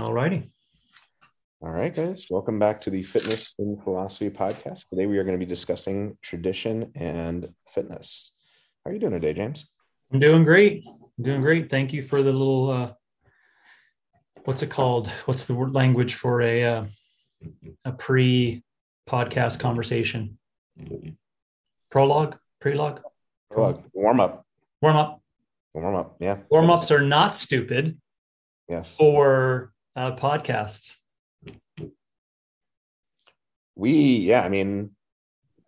All righty. All right, guys. Welcome back to the Fitness in Philosophy podcast. Today we are going to be discussing tradition and fitness. How are you doing today, James? I'm doing great. I'm doing great. Thank you for the little uh what's it called? What's the word language for a uh, a pre podcast conversation? Prologue, prelogue, Prologue. Warm up. warm up. Warm up. Yeah. Warm ups are not stupid Yes. for uh, podcasts. We, yeah, I mean,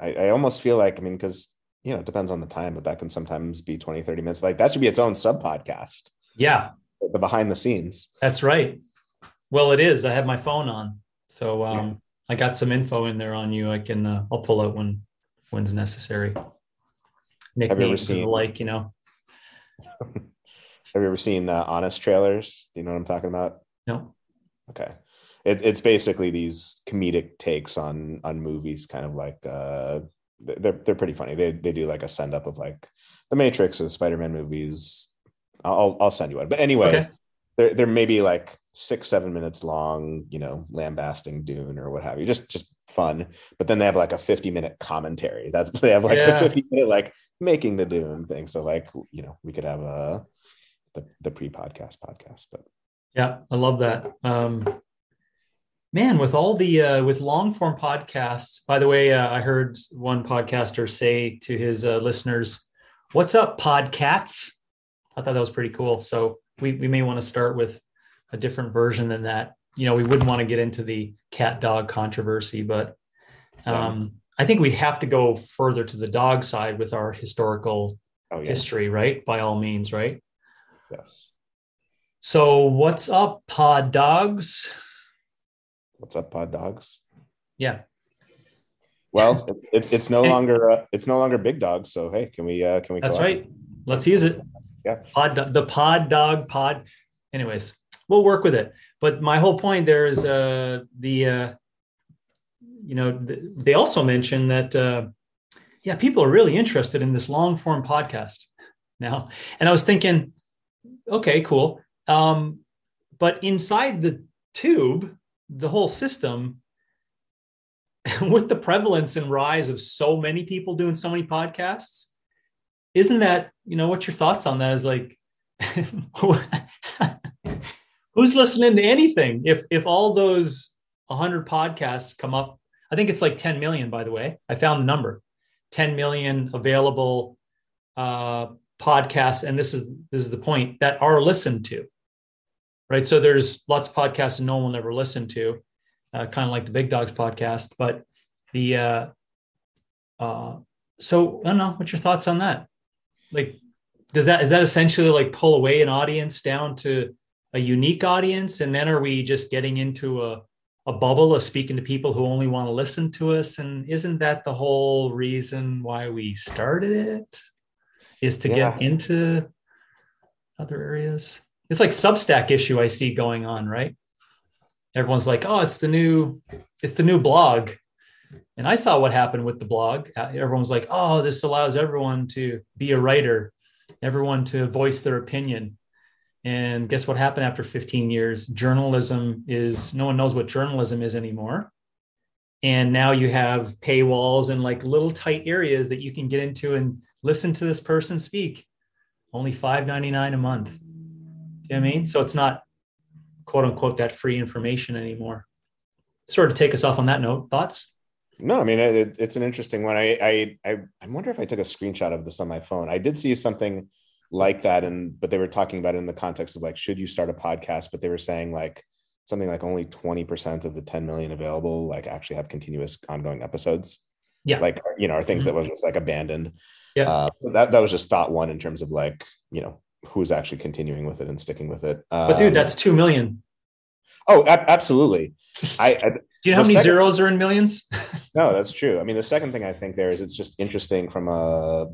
I, I almost feel like, I mean, because, you know, it depends on the time, but that can sometimes be 20, 30 minutes. Like that should be its own sub podcast, Yeah, the behind the scenes. that's right. Well, it is. I have my phone on, so um, I got some info in there on you. I can uh, I'll pull out when when's necessary. Nicknames and seen- like, you know. Have you ever seen uh, Honest trailers? Do you know what I'm talking about? No. Okay. It, it's basically these comedic takes on on movies, kind of like uh, they're they're pretty funny. They they do like a send up of like the Matrix or the Spider Man movies. I'll I'll send you one. But anyway, Okay. they're they're maybe like six seven minutes long. You know, lambasting Dune or what have you. Just just fun. But then they have like a fifty minute commentary. That's they have like Yeah. a fifty minute like making the Dune thing. So like you know we could have a the the pre podcast podcast, but Yeah, I love that. Um, man, with all the uh, with long form podcasts. By the way, uh, I heard one podcaster say to his uh, listeners, "What's up, podcats?" I thought that was pretty cool. So we we may want to start with a different version than that. You know, we wouldn't want to get into the cat dog controversy, but um, I think we'd have to go further to the dog side with our historical oh yeah, history, right? By all means, right? yes. So, what's up, pod dogs? What's up, pod dogs? Yeah. Well, it's it's, it's no longer uh, it's no longer big dogs. So hey, can we uh, can we? That's right. Let's use it. Yeah. Pod, the pod dog pod. Anyways, we'll work with it. But my whole point there is uh, the, uh, you know, th- they also mentioned that, uh, yeah, people are really interested in this long form podcast now. And I was thinking, okay, cool. Um, but inside the tube, the whole system, with the prevalence and rise of so many people doing so many podcasts, isn't that you know what's your thoughts on that? Is like who's listening to anything? If if all those 100 podcasts come up i think it's like 10 million by the way. I found the number. 10 million available uh podcasts. And this is this is the point that are listened to right? So there's lots of podcasts and no one will never listen to uh, kind of like the big dogs podcast but the uh uh so i don't know what's your thoughts on that? Like does that is that essentially like pull away an audience down to a unique audience? And then are we just getting into a, a bubble of speaking to people who only want to listen to us? And isn't that the whole reason why we started it is to Yeah. get into other areas it's like substack issue i see going on right everyone's like oh it's the new it's the new blog and I saw what happened with the blog. Uh, Everyone's like, oh, this allows everyone to be a writer, everyone to voice their opinion. And guess what happened after 15 years? Journalism is, no one knows what journalism is anymore. And now you have paywalls and like little tight areas that you can get into and listen to this person speak. Only $5.99 a month. Do you know what I mean? So it's not quote unquote that free information anymore. Sort of take us off on that note. Thoughts? No, I mean it, it's an interesting one. I, I I I wonder if I took a screenshot of this on my phone. I did see something like that, and but they were talking about it in the context of like, should you start a podcast? But they were saying like something like only twenty percent of the ten million available like actually have continuous ongoing episodes. Yeah. like you know, are things Mhm. that was just like abandoned. Yeah. Uh, so that that was just thought one in terms of like you know who's actually continuing with it and sticking with it. But dude, Um, that's two million. oh, a- absolutely. I, I Do you know how many second- zeros are in millions? No, that's true. I mean, the second thing I think there is it's just interesting from a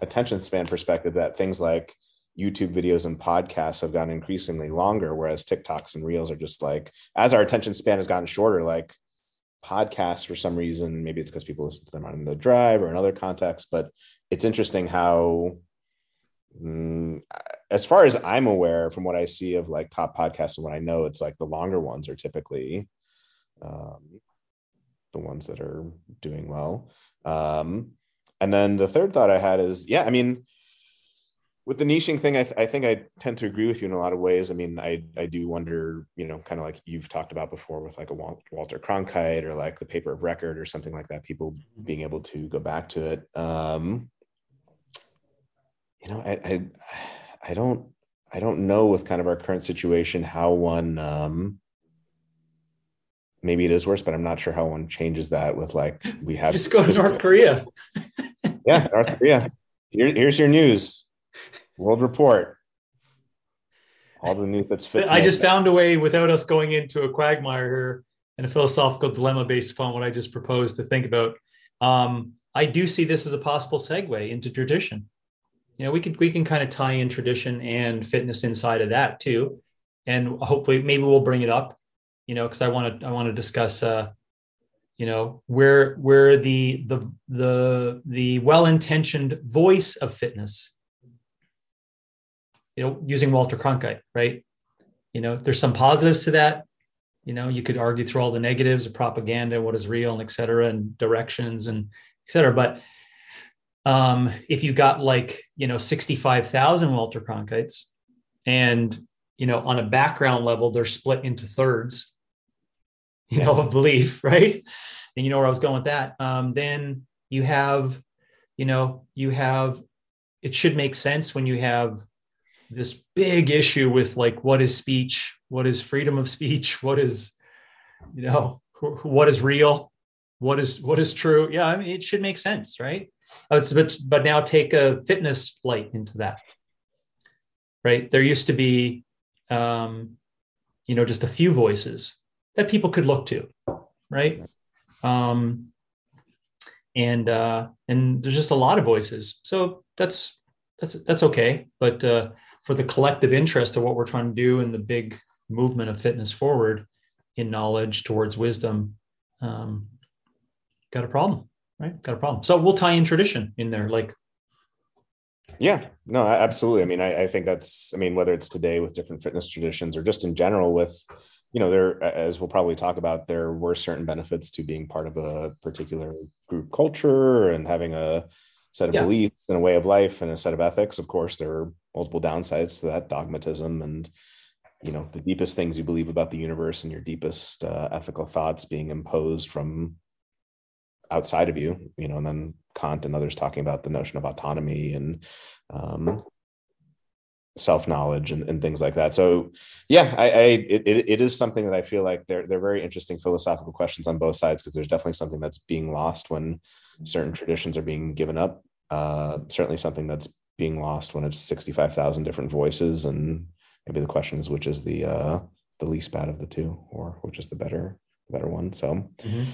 attention span perspective that things like YouTube videos and podcasts have gotten increasingly longer, whereas TikToks and Reels are just like as our attention span has gotten shorter, like podcasts for some reason, maybe it's because people listen to them on the drive or in other contexts, but it's interesting how mm, as far as I'm aware, from what I see of like top podcasts and what I know, it's like the longer ones are typically um, the ones that are doing well. Um, and then the third thought I had is, yeah, I mean, with the niching thing, I, th- I, think I tend to agree with you in a lot of ways. I mean, I I do wonder, you know, kind of like you've talked about before with like a Walter Cronkite or like the paper of record or something like that. People being able to go back to it. Um, you know, I, I I don't I don't know with kind of our current situation how one um, maybe it is worse, but I'm not sure how one changes that with like we have just go to North Korea. yeah, North Korea. Here, here's your news. World Report. All the news that's fit. I just that. found a way without us going into a quagmire here and a philosophical dilemma based upon what I just proposed to think about. Um, I do see this as a possible segue into tradition. You know, we can we can kind of tie in tradition and fitness inside of that too, and hopefully maybe we'll bring it up. You know, because I want to I want to discuss. Uh, you know where where the the the the well-intentioned voice of fitness you know, using Walter Cronkite, right? You know, there's some positives to that. You know, you could argue through all the negatives of propaganda, what is real, and et cetera, and directions and et cetera. But um, if you got like, you know, 65,000 Walter Cronkites and, you know, on a background level, they're split into thirds, you know, of belief, right? And you know where I was going with that. Um, then you have, you know, you have, it should make sense when you have this big issue with like what is speech? What is freedom of speech? What is you know what is real? What is what is true? Yeah i mean it should make sense right but but now take a fitness light into that. Right? There used to be um you know just a few voices that people could look to right? Um and uh and there's just a lot of voices. So that's that's that's okay. But uh for the collective interest of what we're trying to do in the big movement of fitness forward in knowledge towards wisdom um, got a problem right? Got a problem. So we'll tie in tradition in there like yeah. No absolutely. I mean I, I, think that's i mean whether it's today with different fitness traditions or just in general with you know there as we'll probably talk about there were certain benefits to being part of a particular group culture and having a set of yeah. beliefs and a way of life and a set of ethics. Of course there are multiple downsides to that dogmatism and you know the deepest things you believe about the universe and your deepest uh, ethical thoughts being imposed from outside of you you know and then kant and others talking about the notion of autonomy and um, self-knowledge and, and things like that. So yeah i, I it, it is something that i feel like they're they're very interesting philosophical questions on both sides because there's definitely something that's being lost when certain traditions are being given up. Uh, certainly something that's being lost when it's 65,000 different voices and maybe the question is which is the uh the least bad of the two or which is the better better one. So mm-hmm.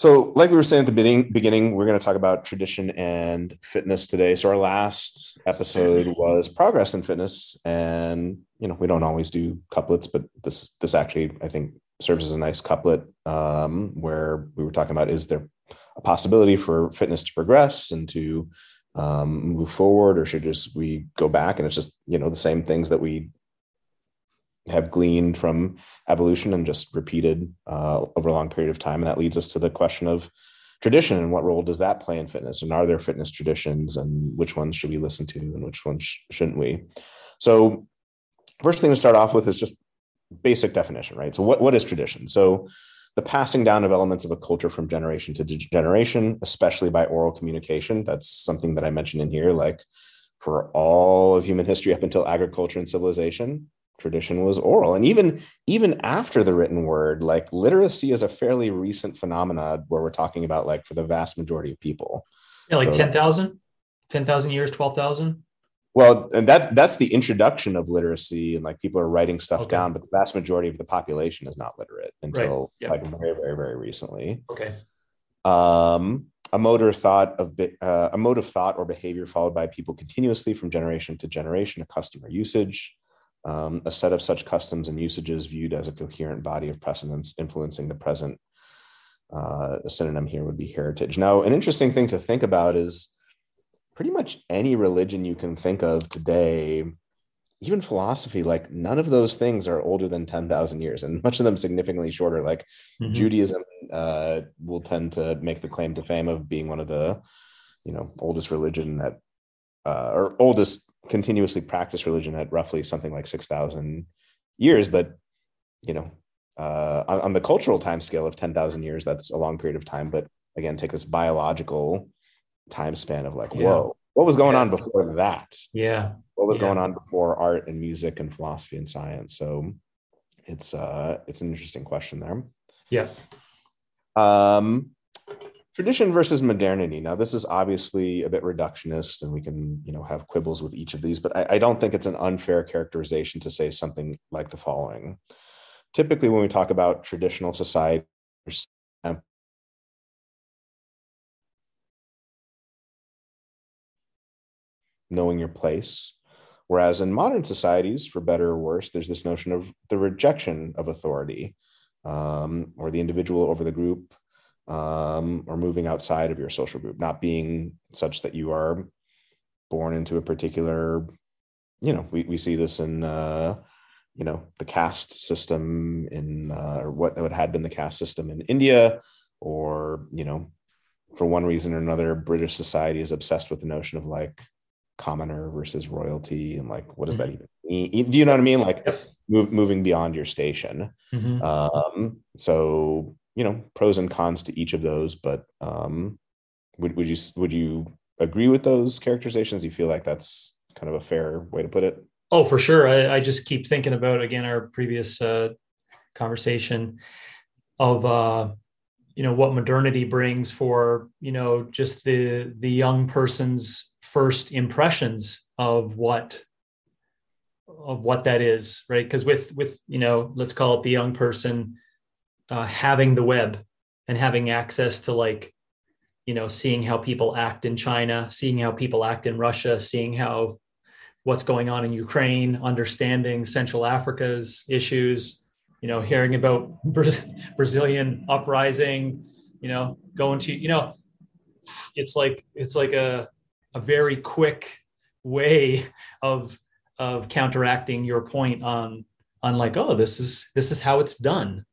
So like we were saying at the beginning we're going to talk about tradition and fitness today. So our last episode was progress in fitness. And you know we don't always do couplets but this this actually i think serves as a nice couplet um, where we were talking about is there a possibility for fitness to progress and to um, move forward, or should just we go back? And it's just you know the same things that we have gleaned from evolution and just repeated uh, over a long period of time, and that leads us to the question of tradition and what role does that play in fitness, and are there fitness traditions, and which ones should we listen to, and which ones sh- shouldn't we? So, first thing to start off with is just basic definition, right? So, what what is tradition? So the passing down of elements of a culture from generation to generation, especially by oral communication. That's something that I mentioned in here. Like for all of human history up until agriculture and civilization, tradition was oral. And even even after the written word, like literacy is a fairly recent phenomenon where we're talking about like for the vast majority of people. Yeah, like so, 10,000, 10,000 years, 12,000 well and that that's the introduction of literacy and like people are writing stuff okay. down but the vast majority of the population is not literate until right. yep. like very very very recently okay um a mode of thought of uh, a mode of thought or behavior followed by people continuously from generation to generation a customer usage um, a set of such customs and usages viewed as a coherent body of precedents influencing the present uh, a synonym here would be heritage now an interesting thing to think about is pretty much any religion you can think of today even philosophy like none of those things are older than 10,000 years and much of them significantly shorter like mm-hmm. Judaism uh, will tend to make the claim to fame of being one of the you know oldest religion that uh, or oldest continuously practiced religion at roughly something like 6,000 years but you know uh, on, on, the cultural time scale of 10,000 years that's a long period of time but again take this biological time span of like yeah. whoa what was going yeah. on before that yeah what was yeah. going on before art and music and philosophy and science so it's uh it's an interesting question there yeah um tradition versus modernity. Now this is obviously a bit reductionist and we can you know have quibbles with each of these but I, I don't think it's an unfair characterization to say something like the following. Typically when we talk about traditional society knowing your place Whereas in modern societies, for better or worse, there's this notion of the rejection of authority um, or the individual over the group um, or moving outside of your social group, not being such that you are born into a particular, you know, we, we see this in, uh, you know, the caste system in, uh, or what, what had been the caste system in India, or, you know, for one reason or another, British society is obsessed with the notion of like commoner versus royalty and like what does mm-hmm. that even mean do you know what i mean like move, moving beyond your station mm-hmm. um so you know pros and cons to each of those but um would, would you would you agree with those characterizations? You feel like that's kind of a fair way to put it? Oh for sure. I, I just keep thinking about again our previous uh conversation of uh you know what modernity brings for you know just the the young person's first impressions of what of what that is right? Because with with you know let's call it the young person uh, having the web and having access to like you know seeing how people act in china seeing how people act in russia seeing how what's going on in ukraine understanding central africa's issues you know hearing about brazilian uprising you know going to you know it's like it's like a a very quick way of of counteracting your point on on like oh this is this is how it's done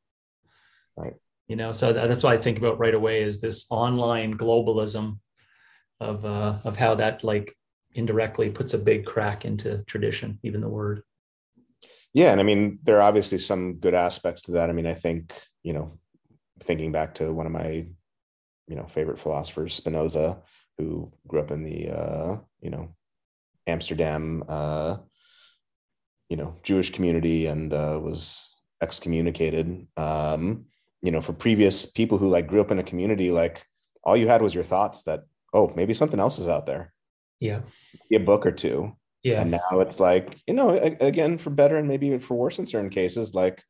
right you know so that's what i think about right away is this online globalism of uh of how that like indirectly puts a big crack into tradition even the word yeah and i mean there are obviously some good aspects to that i mean i think you know thinking back to one of my you know favorite philosophers spinoza who grew up in the uh, you know Amsterdam uh, you know Jewish community and uh, was excommunicated. Um, you know, for previous people who like grew up in a community, like all you had was your thoughts that oh maybe something else is out there. Yeah, a book or two. Yeah, and now it's like you know again for better and maybe for worse in certain cases like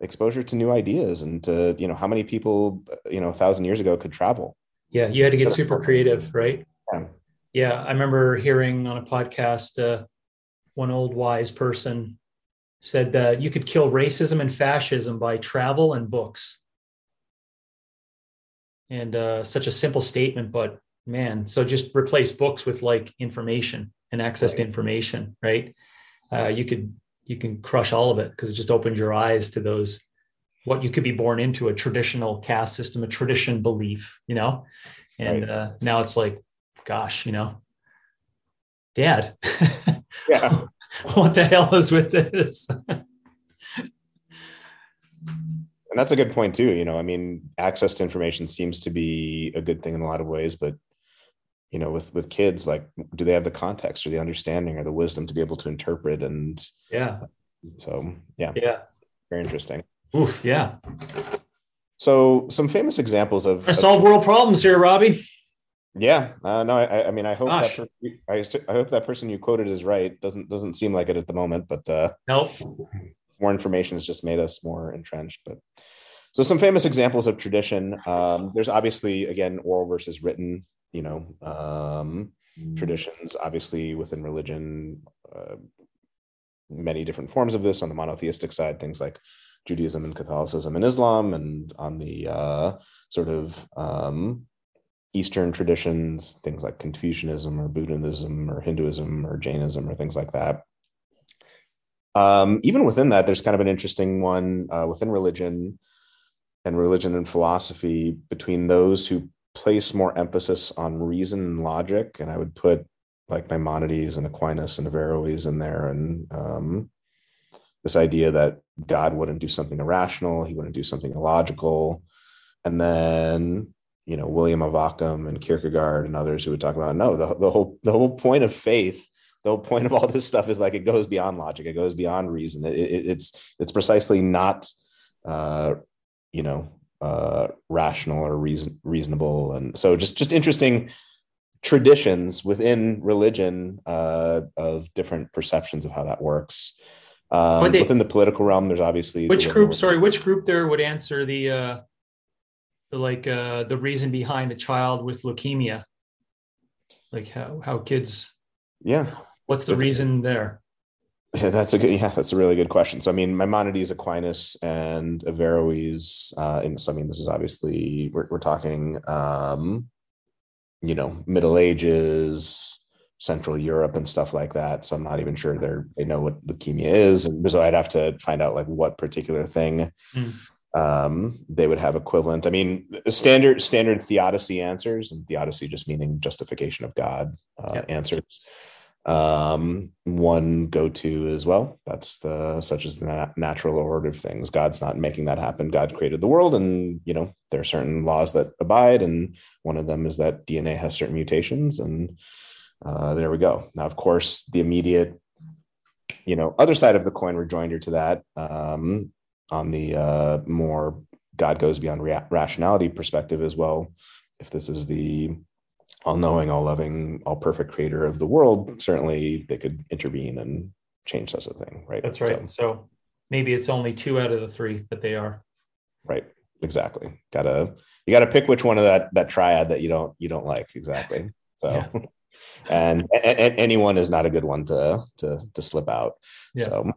exposure to new ideas and to you know how many people you know a thousand years ago could travel yeah, you had to get super creative, right? Yeah. Yeah, I remember hearing on a podcast uh, one old wise person said that you could kill racism and fascism by travel and books. And uh, such a simple statement, but man, so just replace books with like information and access right. to information, right? Uh, you could you can crush all of it because it just opens your eyes to those what you could be born into a traditional caste system, a tradition belief, you know? And right. uh, now it's like, gosh, you know, dad, yeah, what the hell is with this? and that's a good point too. You know, I mean, access to information seems to be a good thing in a lot of ways, but you know, with with kids, like, do they have the context or the understanding or the wisdom to be able to interpret? And yeah, so yeah, yeah, very interesting. Oof, yeah. So some famous examples of I solve world problems here, Robbie. Yeah, uh, no, I, I mean, I hope Gosh. that per- I, I hope that person you quoted is right. Doesn't doesn't seem like it at the moment, but uh, nope. More information has just made us more entrenched. But so some famous examples of tradition. Um, there's obviously again oral versus written. You know, um, mm. traditions obviously within religion. Uh, many different forms of this on the monotheistic side, things like Judaism and Catholicism and Islam, and on the uh, sort of um, Eastern traditions, things like Confucianism or Buddhism or Hinduism or Jainism or things like that. Um, even within that, there's kind of an interesting one uh, within religion and religion and philosophy between those who place more emphasis on reason and logic. And I would put like Maimonides and Aquinas and Averroes in there, and um, this idea that God wouldn't do something irrational, he wouldn't do something illogical. And then you know William of Ockham and Kierkegaard and others who would talk about no the, the whole the whole point of faith the whole point of all this stuff is like it goes beyond logic. It goes beyond reason. It, it, it's it's precisely not uh you know uh rational or reason reasonable. And so just just interesting traditions within religion uh of different perceptions of how that works. Um, they, within the political realm there's obviously which group sorry which group there would answer the uh like uh, the reason behind a child with leukemia. Like how how kids yeah. What's the that's reason there? Yeah, that's a good yeah that's a really good question. So i mean maimonides aquinas and averroes uh and so i mean this is obviously we're, we're talking um you know middle ages central europe and stuff like that. So i'm not even sure they're they know what leukemia is. And so i'd have to find out like what particular thing mm um, they would have equivalent. I mean, standard standard theodicy answers, and theodicy just meaning justification of God uh, yep. answers. Um, one go to as well. That's the such as the nat- natural order of things. God's not making that happen. God created the world, and you know there are certain laws that abide, and one of them is that DNA has certain mutations, and uh, there we go. Now, of course, the immediate you know other side of the coin rejoinder to that um, on the uh, more God goes beyond rea- rationality perspective as well. If this is the all knowing, all loving, all perfect creator of the world, certainly they could intervene and change such a thing, right? That's right. So, so maybe it's only two out of the three that they are. Right. Exactly. Gotta you gotta pick which one of that that triad that you don't you don't like exactly. So yeah. and, anyone is not a good one to to to slip out. Yeah. So,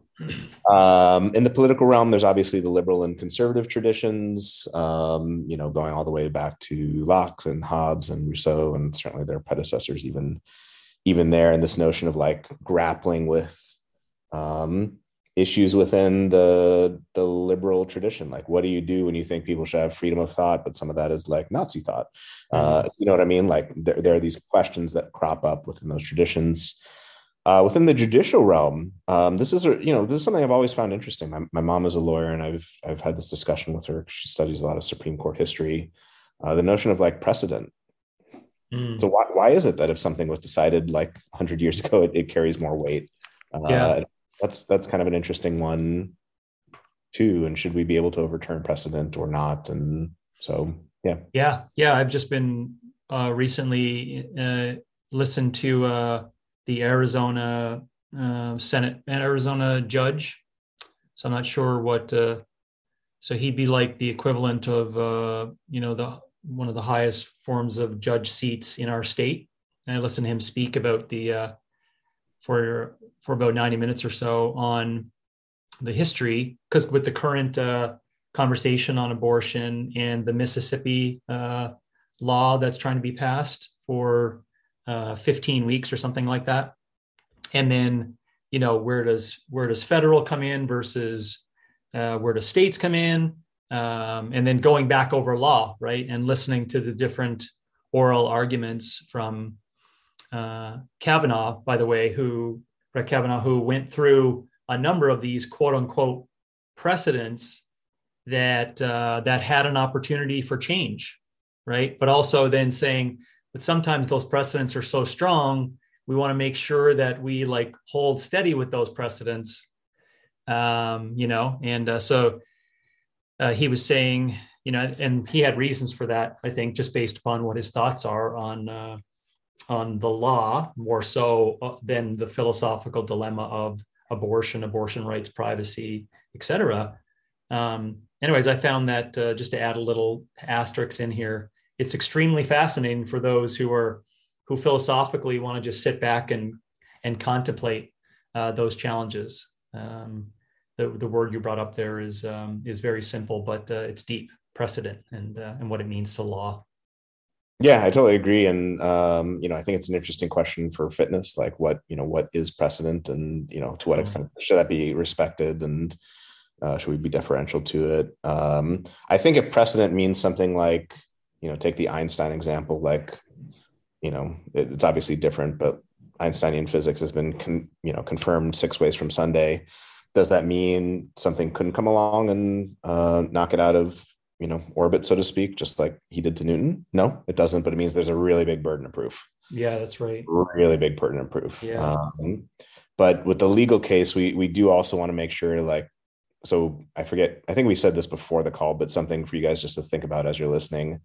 um, in the political realm, there's obviously the liberal and conservative traditions. Um, you know, going all the way back to Locke and Hobbes and Rousseau, and certainly their predecessors, even even there, and this notion of like grappling with um, issues within the the liberal tradition. Like what do you do when you think people should have freedom of thought but some of that is like nazi thought? Uh, mm-hmm. you know what i mean? Like there, there are these questions that crop up within those traditions. Uh, within the judicial realm um, this is you know this is something i've always found interesting. My, my mom is a lawyer and i've i've had this discussion with her she studies a lot of supreme court history. Uh, the notion of like precedent. Mm. so why, why is it that if something was decided like 100 years ago it, it carries more weight? Uh, yeah that's that's kind of an interesting one too. And should we be able to overturn precedent or not? And so yeah. Yeah yeah. I've just been uh, recently uh, listened to uh, the arizona uh, senate and arizona judge. So i'm not sure what uh, so he'd be like the equivalent of uh, you know the one of the highest forms of judge seats in our state. And i listened to him speak about the for for about 90 minutes or so on the history because with the current uh, conversation on abortion and the Mississippi uh, law that's trying to be passed for uh, 15 weeks or something like that, and then you know where does where does federal come in versus uh, where do states come in, um, and then going back over law right and listening to the different oral arguments from uh, Kavanaugh, by the way, who Brett Kavanaugh, who went through a number of these quote unquote precedents that uh, that had an opportunity for change, right? But also then saying, but sometimes those precedents are so strong, we want to make sure that we like hold steady with those precedents, um, you know. And uh, so uh, he was saying, you know, and he had reasons for that, I think, just based upon what his thoughts are on uh, on the law more so uh, than the philosophical dilemma of abortion, abortion rights, privacy, etc. Um, anyways, I found that uh, just to add a little asterisk in here, it's extremely fascinating for those who are who philosophically want to just sit back and and contemplate uh, those challenges. Um, the, the word you brought up there is um, is very simple, but uh, it's deep precedent and uh, and what it means to law. Yeah, I totally agree, and um, you know, I think it's an interesting question for fitness, like what you know, what is precedent, and you know, to what mm-hmm. extent should that be respected, and uh, should we be deferential to it? Um, I think if precedent means something like, you know, take the Einstein example, like, you know, it, it's obviously different, but Einsteinian physics has been, con, you know, confirmed six ways from Sunday. Does that mean something couldn't come along and uh, knock it out of you know orbit so to speak just like he did to newton. No it doesn't but it means there's a really big burden of proof. Yeah that's right. Really big burden of proof. Yeah. Um, but with the legal case we we do also want to make sure like so i forget i think we said this before the call but something for you guys just to think about as you're listening.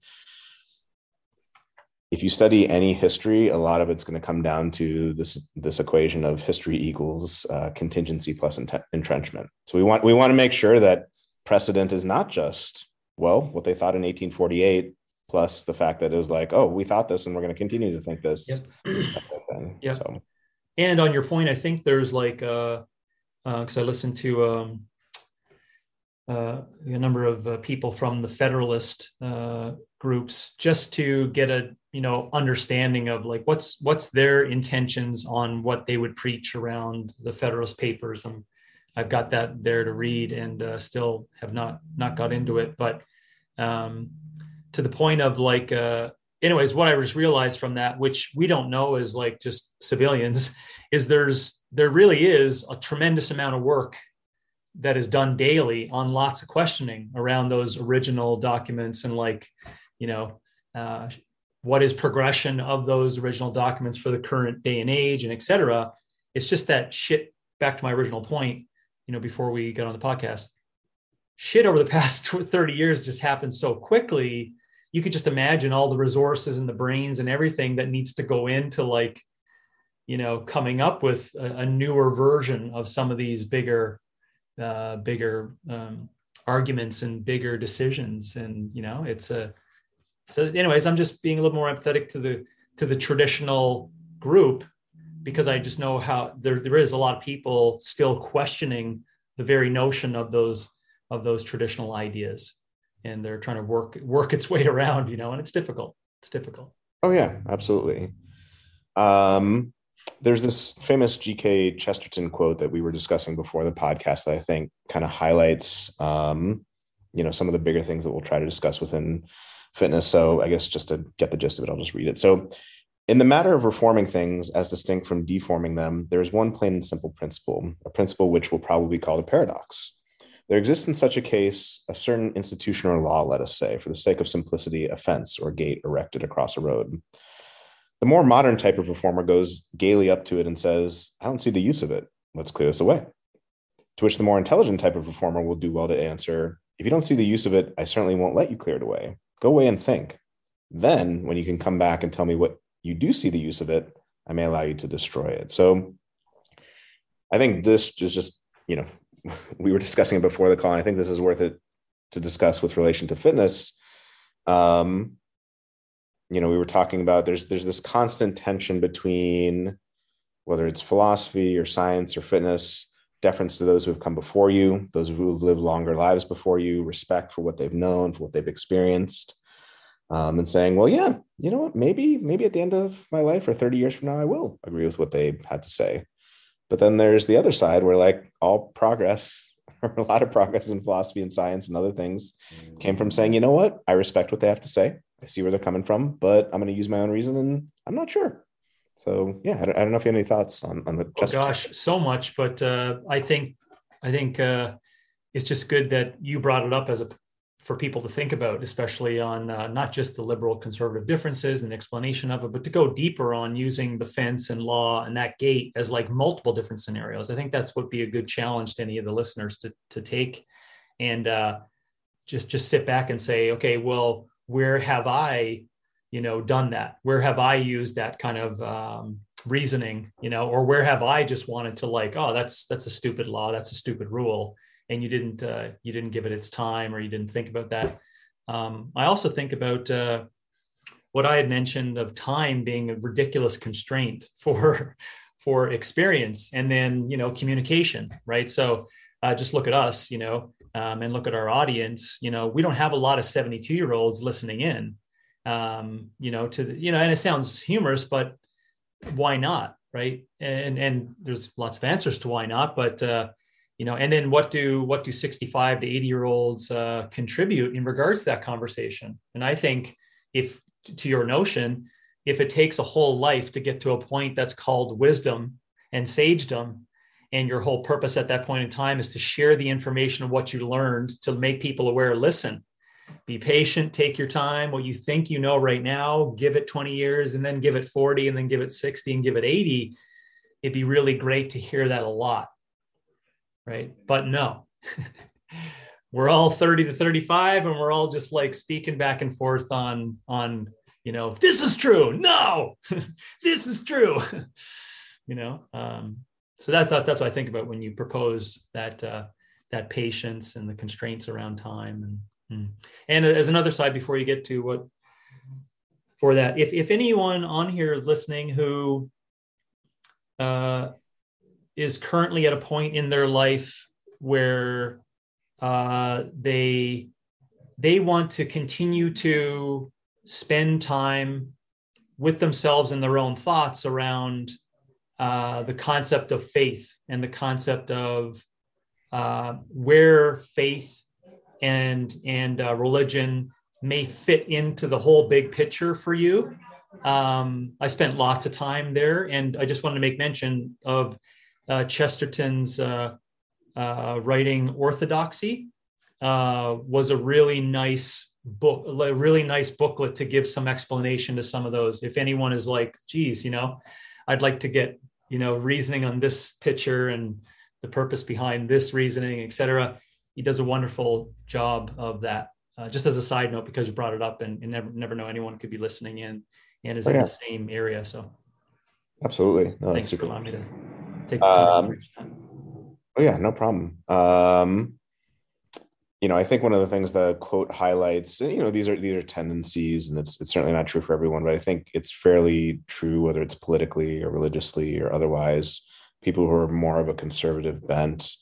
If you study any history a lot of it's going to come down to this this equation of history equals uh, contingency plus entrenchment. So we want we want to make sure that precedent is not just well, what they thought in 1848, plus the fact that it was like, oh, we thought this and we're going to continue to think this. Yeah. So. And on your point, I think there's like, because uh, uh, I listened to um, uh, a number of uh, people from the Federalist uh, groups just to get a you know understanding of like what's what's their intentions on what they would preach around the Federalist Papers and I've got that there to read and uh, still have not not got into it. But um, to the point of like, uh, anyways, what I just realized from that, which we don't know is like just civilians, is there's there really is a tremendous amount of work that is done daily on lots of questioning around those original documents and like, you know. Uh, what is progression of those original documents for the current day and age and et cetera it's just that shit back to my original point you know, before we got on the podcast, shit over the past 30 years just happened so quickly. You could just imagine all the resources and the brains and everything that needs to go into like, you know, coming up with a, a newer version of some of these bigger, uh, bigger um, arguments and bigger decisions. And, you know, it's a, so anyways, I'm just being a little more empathetic to the, to the traditional group because I just know how there, there is a lot of people still questioning the very notion of those of those traditional ideas. And they're trying to work work its way around you know and it's difficult. It's difficult. Oh yeah absolutely. Um there's this famous gk chesterton quote that we were discussing before the podcast that i think kind of highlights um you know some of the bigger things that we'll try to discuss within fitness. So i guess just to get the gist of it i'll just read it. So in the matter of reforming things as distinct from deforming them, there is one plain and simple principle, a principle which will probably be called a paradox. There exists in such a case a certain institution or law, let us say, for the sake of simplicity, a fence or gate erected across a road. The more modern type of reformer goes gaily up to it and says, I don't see the use of it. Let's clear this away. To which the more intelligent type of reformer will do well to answer, If you don't see the use of it, I certainly won't let you clear it away. Go away and think. Then, when you can come back and tell me what you do see the use of it, I may allow you to destroy it. So I think this is just, you know, we were discussing it before the call. And I think this is worth it to discuss with relation to fitness. Um, you know, we were talking about there's there's this constant tension between whether it's philosophy or science or fitness, deference to those who have come before you, those who have lived longer lives before you, respect for what they've known, for what they've experienced, um, and saying, well, yeah, you know what, maybe, maybe at the end of my life or 30 years from now, I will agree with what they had to say. But then there's the other side where like all progress or a lot of progress in philosophy and science and other things came from saying, you know what, I respect what they have to say. I see where they're coming from, but I'm going to use my own reason and I'm not sure. So yeah, I don't, I don't know if you have any thoughts on, on the. Oh, gosh, so much, but uh, I think, I think uh, it's just good that you brought it up as a for people to think about, especially on uh, not just the liberal conservative differences and explanation of it, but to go deeper on using the fence and law and that gate as like multiple different scenarios. I think that's what would be a good challenge to any of the listeners to to take, and uh, just just sit back and say, okay, well, where have I, you know, done that? Where have I used that kind of um, reasoning, you know, or where have I just wanted to like, oh, that's that's a stupid law, that's a stupid rule and you didn't uh, you didn't give it its time or you didn't think about that. Um, I also think about uh, what I had mentioned of time being a ridiculous constraint for for experience and then you know communication, right? So uh, just look at us, you know, um, and look at our audience. You know, we don't have a lot of 72 year olds listening in. um, you know, to the, you know, and it sounds humorous, but why not? Right. And, and there's lots of answers to why not, but, uh, you know, and then what do, what do 65 to 80 year olds uh, contribute in regards to that conversation? And I think if to your notion, if it takes a whole life to get to a point that's called wisdom and sagedom, and your whole purpose at that point in time is to share the information of what you learned to make people aware listen be patient take your time what you think you know right now give it 20 years and then give it 40 and then give it 60 and give it 80 it'd be really great to hear that a lot right? But no. We're all 30 to 35 and we're all just like speaking back and forth on on you know this is true no this is true you know? Um so that's that's what i think about when you propose that uh that patience and the constraints around time and Hmm. And as another side, before you get to what for that, if if anyone on here listening who uh, is currently at a point in their life where uh, they they want to continue to spend time with themselves and their own thoughts around uh, the concept of faith and the concept of uh, where faith and and uh, religion may fit into the whole big picture for you. Um, I spent lots of time there, and I just wanted to make mention of Chesterton's uh, uh writing "Orthodoxy." Uh, was a really nice book, a really nice booklet to give some explanation to some of those. If anyone is like, "Geez, you know, I'd like to get you know reasoning on this picture and the purpose behind this reasoning, etc." he does a wonderful job of that. Uh, just as a side note, because you brought it up, and, and never never know anyone could be listening in and is oh, in yeah. the same area. So, absolutely, no, thanks for allowing me to take. Um, oh yeah, no problem. Um, you know, I think one of the things the quote highlights, you know, these are these are tendencies, and it's it's certainly not true for everyone, but I think it's fairly true whether it's politically or religiously or otherwise. People who are more of a conservative bent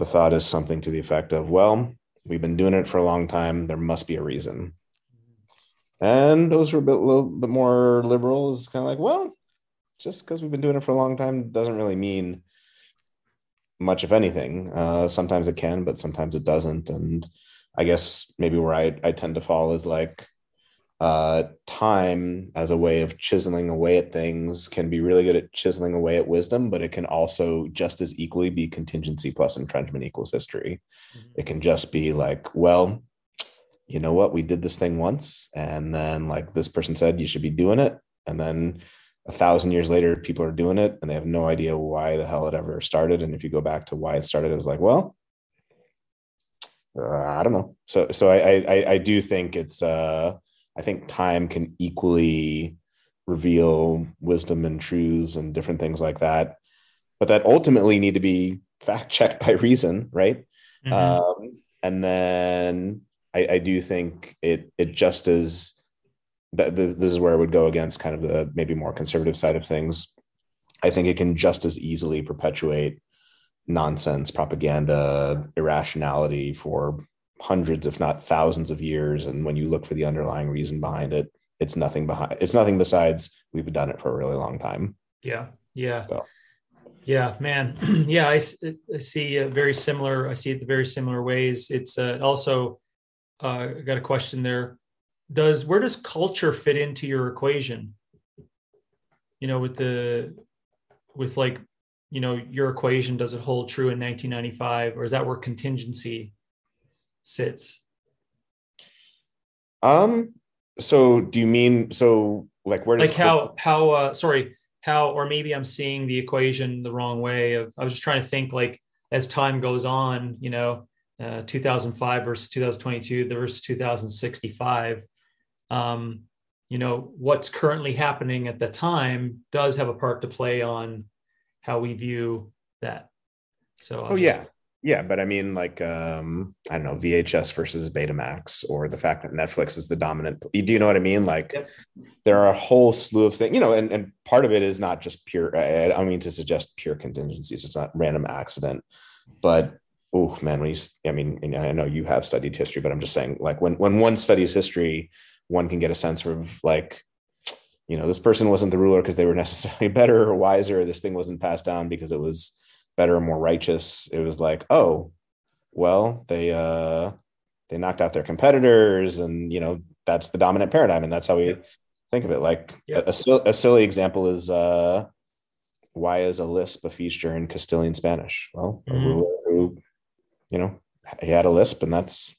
the thought is something to the effect of, well, we've been doing it for a long time. There must be a reason. And those who are a, bit, a little bit more liberal is kind of like, well, just because we've been doing it for a long time doesn't really mean much, if anything. Uh, sometimes it can, but sometimes it doesn't. And I guess maybe where I, I tend to fall is like, uh, time as a way of chiseling away at things can be really good at chiseling away at wisdom, but it can also just as equally be contingency plus entrenchment equals history. Mm-hmm. It can just be like, well, you know what, we did this thing once, and then like this person said you should be doing it, and then a thousand years later, people are doing it, and they have no idea why the hell it ever started. And if you go back to why it started, it was like, well, uh, I don't know. So, so I, I, I do think it's uh I think time can equally reveal wisdom and truths and different things like that, but that ultimately need to be fact checked by reason, right? Mm-hmm. Um, and then I, I, do think it it just is that this is where I would go against kind of the maybe more conservative side of things. I think it can just as easily perpetuate nonsense, propaganda, irrationality for hundreds, if not thousands of years. And when you look for the underlying reason behind it, it's nothing behind it's nothing besides we've done it for a really long time. Yeah. Yeah. So. Yeah, man. yeah, I, I see a very similar. I see it the very similar ways. It's uh, also uh, got a question there. Does where does culture fit into your equation? You know, with the with like you know your equation does it hold true in 1995 or is that where contingency sits? Um. So, do you mean so? Like, where does like how how uh sorry how or maybe I'm seeing the equation the wrong way. Of I was just trying to think like as time goes on, you know, uh, 2005 versus 2022 versus 2065. Um, you know, what's currently happening at the time does have a part to play on how we view that. So, oh yeah, yeah, but I mean, like, um, I don't know, VHS versus Betamax, or the fact that Netflix is the dominant. Do you know what I mean? Like, yep. there are a whole slew of things, you know, and, and part of it is not just pure. I, I don't mean to suggest pure contingencies; it's not random accident, but oh man, when you, I mean, I know you have studied history, but I'm just saying, like, when when one studies history, one can get a sense of like you know this person wasn't the ruler because they were necessarily better or wiser this thing wasn't passed down because it was better or more righteous it was like oh well they uh they knocked out their competitors and you know that's the dominant paradigm and that's how we yeah. think of it like yeah. a, a, a, silly example is uh why is a lisp a feature in castilian spanish well mm-hmm. a ruler who you know he had a lisp and that's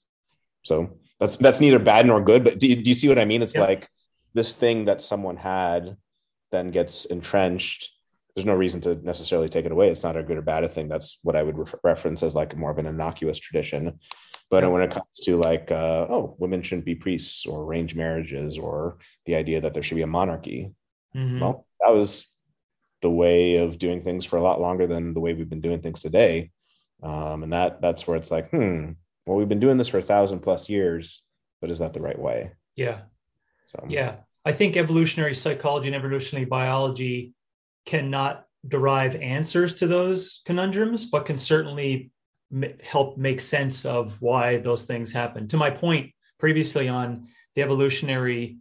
so that's that's neither bad nor good but do you, do you see what i mean it's yeah. like this thing that someone had then gets entrenched there's no reason to necessarily take it away it's not a good or bad thing that's what i would re- reference as like more of an innocuous tradition but yeah. when it comes to like uh, oh women shouldn't be priests or arranged marriages or the idea that there should be a monarchy mm-hmm. well that was the way of doing things for a lot longer than the way we've been doing things today um, and that that's where it's like hmm well we've been doing this for a thousand plus years but is that the right way yeah so yeah, I think evolutionary psychology and evolutionary biology cannot derive answers to those conundrums, but can certainly m- help make sense of why those things happen. To my point previously on the evolutionary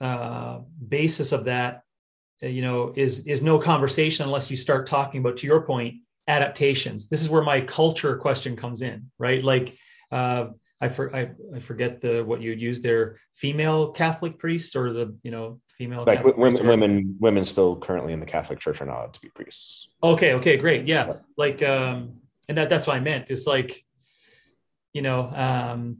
uh, basis of that, uh, you know, is is no conversation unless you start talking about, to your point, adaptations. This is where my culture question comes in, right? Like. Uh, I, for, I, I forget the what you'd use there female Catholic priests or the you know female like Catholic women women women still currently in the Catholic Church are not allowed to be priests. Okay, okay, great, yeah, like um, and that that's what I meant. It's like you know um,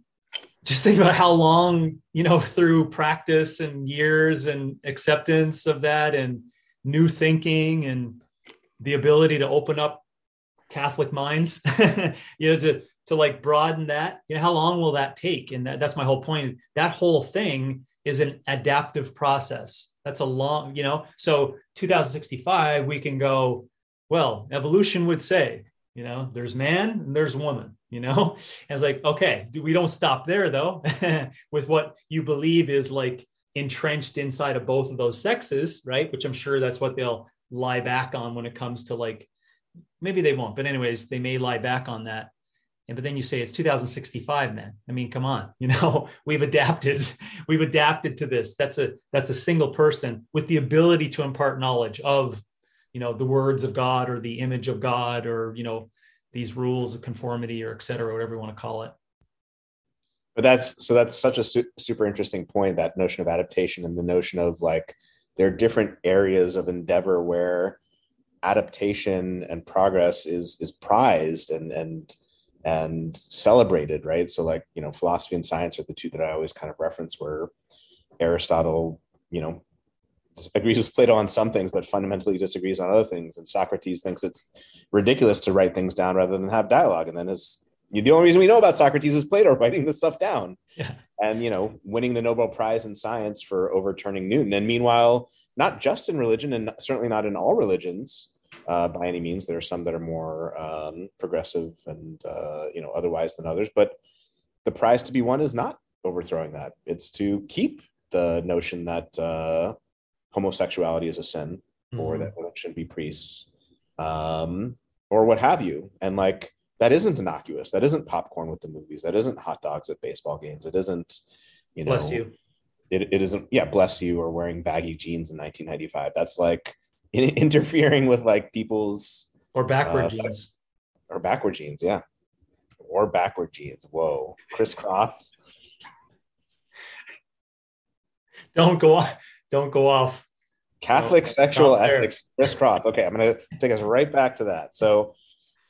just think about how long you know through practice and years and acceptance of that and new thinking and the ability to open up Catholic minds, you know, to to like broaden that you know how long will that take? And that, that's my whole point. That whole thing is an adaptive process. That's a long you know so 2065 we can go well evolution would say you know there's man and there's woman you know? And it's like okay we don't stop there though with what you believe is like entrenched inside of both of those sexes right? Which i'm sure that's what they'll lie back on when it comes to like maybe they won't but anyways they may lie back on that and but then you say it's 2065 man. I mean come on you know we've adapted we've adapted to this. That's a that's a single person with the ability to impart knowledge of you know the words of god or the image of god or you know these rules of conformity or et cetera whatever you want to call it. But that's so that's such a su- super interesting point that notion of adaptation and the notion of like there are different areas of endeavor where adaptation and progress is is prized and and and celebrated, right? So, like, you know, philosophy and science are the two that I always kind of reference where Aristotle, you know, agrees with Plato on some things, but fundamentally disagrees on other things. And Socrates thinks it's ridiculous to write things down rather than have dialogue. And then is the only reason we know about Socrates is Plato writing this stuff down. Yeah. And you know, winning the Nobel Prize in science for overturning Newton. And meanwhile, not just in religion and certainly not in all religions, uh, by any means. There are some that are more um, progressive and uh, you know otherwise than others, but the prize to be won is not overthrowing that. It's to keep the notion that uh, homosexuality is a sin, mm-hmm. or that women shouldn't be priests, um, or what have you. And like that isn't innocuous. That isn't popcorn with the movies. That isn't hot dogs at baseball games. It isn't, you know. Bless you. It, it isn't, yeah, bless you, or wearing baggy jeans in 1995. That's like interfering with like people's or backward uh, jeans or backward jeans, yeah, or backward jeans. Whoa, crisscross. don't go off. Don't go off. Catholic no, sexual ethics crisscross. Okay, I'm gonna take us right back to that. So,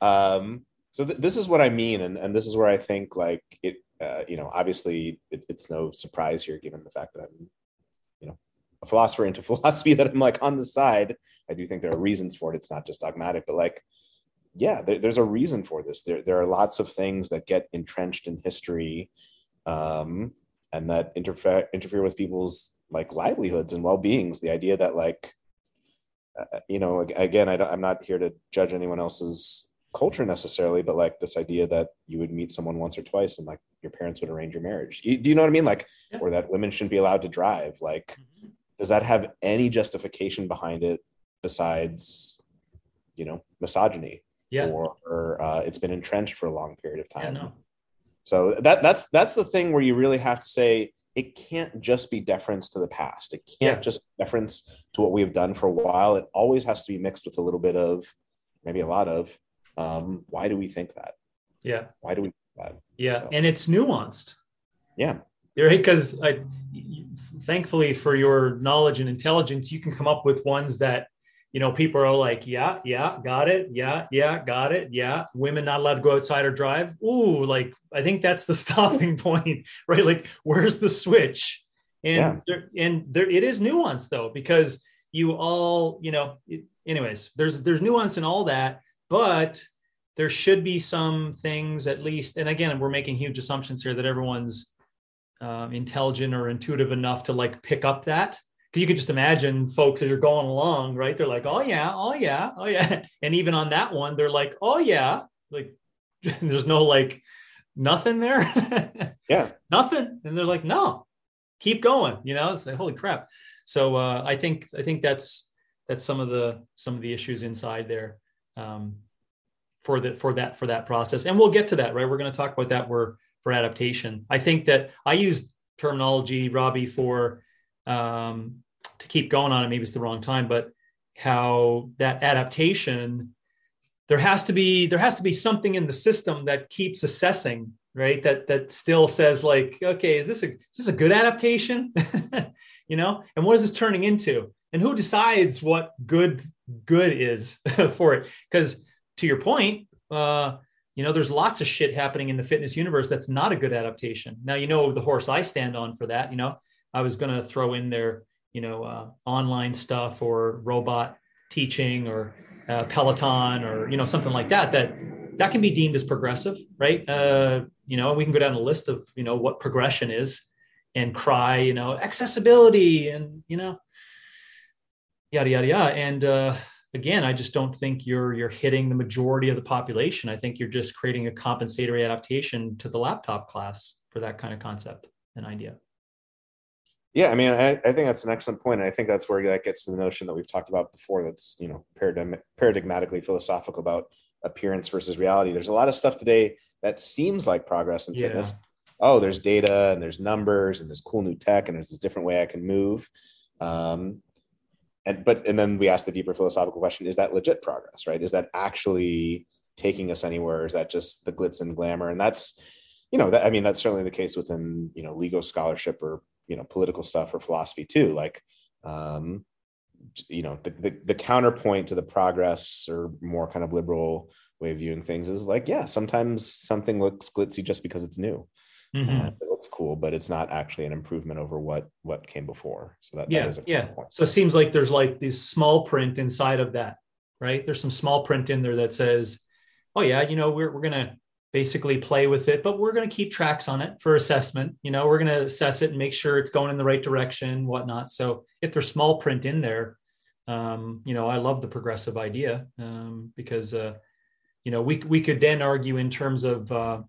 um, so th- this is what I mean, and and this is where I think like it. Uh, you know, obviously, it, it's no surprise here, given the fact that I'm a philosopher into philosophy that I'm like on the side. I do think there are reasons for it. It's not just dogmatic, but like, yeah, there, there's a reason for this. There, there are lots of things that get entrenched in history, um, and that interfere interfere with people's like livelihoods and well-beings. The idea that like, uh, you know, again, I am not here to judge anyone else's culture necessarily, but like this idea that you would meet someone once or twice and like your parents would arrange your marriage. You, do you know what I mean? Like, yeah. or that women shouldn't be allowed to drive. Like, mm-hmm does that have any justification behind it besides you know misogyny yeah or, or uh, it's been entrenched for a long period of time yeah, no. so that that's that's the thing where you really have to say it can't just be deference to the past. It can't yeah. just deference to what we've done for a while. It always has to be mixed with a little bit of, maybe a lot of, um, why do we think that? Yeah. Why do we think that? Yeah. So. And it's nuanced. Yeah. Right. Because I, thankfully for your knowledge and intelligence, you can come up with ones that you know, people are like, yeah, yeah, got it. Yeah, yeah, got it. Yeah. Women not allowed to go outside or drive. Ooh, like I think that's the stopping point, right? Like, where's the switch? And yeah. there, and there it is nuance though, because you all, you know, it, anyways, there's there's nuance in all that, but there should be some things at least. And again, we're making huge assumptions here that everyone's um, intelligent or intuitive enough to like pick up that because you could just imagine folks as you're going along, right? They're like, oh yeah, oh yeah, oh yeah. And even on that one, they're like, oh yeah, like there's no like nothing there. yeah. Nothing. And they're like, no, keep going. You know, it's like, holy crap. So uh, I think I think that's that's some of the some of the issues inside there um, for the for that for that process. And we'll get to that, right? We're going to talk about that where for adaptation. I think that I use terminology, Robbie, for um, to keep going on it, maybe it's the wrong time, but how that adaptation, there has to be there has to be something in the system that keeps assessing, right? That that still says like, okay, is this a is this a good adaptation? you know, and what is this turning into? And who decides what good good is for it? Because to your point, uh, you know, there's lots of shit happening in the fitness universe that's not a good adaptation. Now, you know, the horse I stand on for that, you know, I was going to throw in there, you know, uh, online stuff or robot teaching or uh, Peloton or you know something like that. That that can be deemed as progressive, right? Uh, you know, we can go down the list of you know what progression is, and cry, you know, accessibility, and you know, yada yada yada. And uh, again, I just don't think you're you're hitting the majority of the population. I think you're just creating a compensatory adaptation to the laptop class for that kind of concept and idea. Yeah, I mean, I, I think that's an excellent. And I think that's where that gets to the notion that we've talked about before that's, you know, paradigm, paradigmatically philosophical about appearance versus reality. There's a lot of stuff today that seems like progress in yeah. fitness. Oh, there's data and there's numbers and there's cool new tech and there's this different way I can move. Um, and but and then we ask the deeper philosophical question: Is that legit progress? Right? Is that actually taking us anywhere? Is that just the glitz and glamour? And that's, you know, that I mean, that's certainly the case within you know legal scholarship or you know political stuff or philosophy too like um you know the, the, the counterpoint to the progress or more kind of liberal way of viewing things is like yeah sometimes something looks glitzy just because it's new mm-hmm. uh, it looks cool but it's not actually an improvement over what what came before. So that yeah that yeah. so it seems like there's like this small print inside of that right? There's some small print in there that says oh yeah you know we're, we're gonna basically play with it but we're going to keep tracks on it for assessment. You know we're going to assess it and make sure it's going in the right direction whatnot. So if there's small print in there um, you know i love the progressive idea um, because uh, you know we, we could then argue in terms of uh,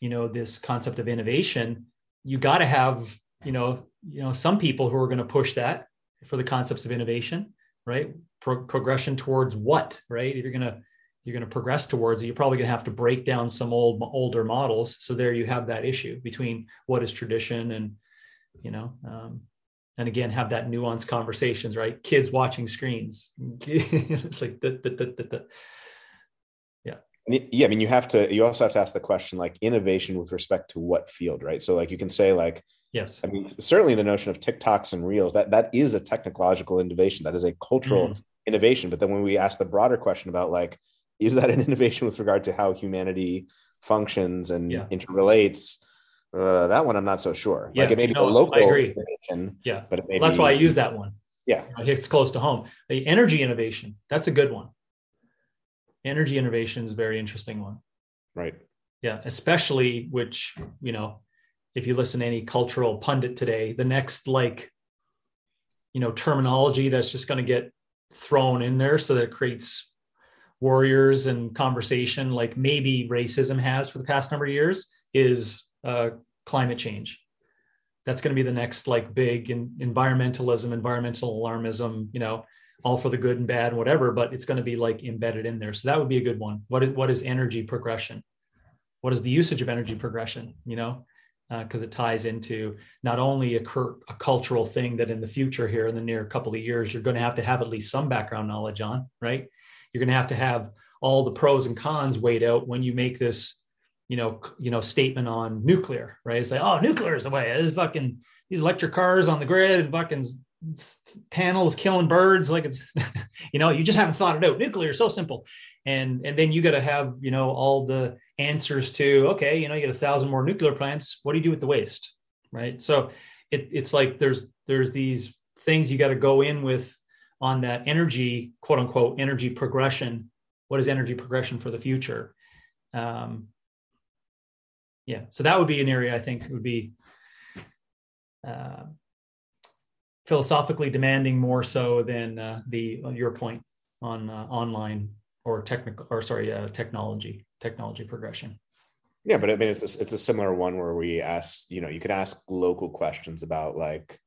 you know this concept of innovation you got to have you know you know some people who are going to push that for the concepts of innovation right Pro- progression towards what right if you're going to you're going to progress towards you're probably going to have to break down some old older models. So there you have that issue between what is tradition and you know, um, and again have that nuanced conversations, right? Kids watching screens. it's like yeah. I mean, you have to. You also have to ask the question, like innovation with respect to what field, right? So, like, you can say, like, yes. I mean, certainly the notion of TikToks and Reels that that is a technological innovation. That is a cultural mm. innovation. But then when we ask the broader question about like is that an innovation with regard to how humanity functions and yeah. interrelates? Uh, that one I'm not so sure. Yeah, like it may be no, a local I agree. Yeah, but well, that's why I use that one. Yeah, it's close to home. The energy innovation that's a good one. Energy innovation is a very interesting one. Right. Yeah, especially which you know, if you listen to any cultural pundit today, the next like, you know, terminology that's just going to get thrown in there so that it creates warriors and conversation like maybe racism has for the past number of years is uh, climate change that's going to be the next like big in, environmentalism environmental alarmism you know all for the good and bad and whatever but it's going to be like embedded in there. So that would be a good one. What is, what is energy progression? What is the usage of energy progression you know? Because uh, it ties into not only a, cur- a, cultural thing that in the future here in the near couple of years you're going to have to have at least some background knowledge on right? You're going to have to have all the pros and cons weighed out when you make this you know you know statement on nuclear right? It's like oh nuclear is the way. It's fucking these electric cars on the grid and fucking panels killing birds like it's you know you just haven't thought it out. Nuclear so simple. And and then you got to have you know all the answers to okay you know you get a thousand more nuclear plants. What do you do with the waste right? So it, it's like there's there's these things you got to go in with on that energy quote unquote energy progression. What is energy progression for the future? Um, yeah so that would be an area i think would be uh, philosophically demanding more so than uh, the your point on uh, online or technical or sorry uh, technology technology progression. Yeah but i mean it's a, it's a similar one where we ask you know you could ask local questions about like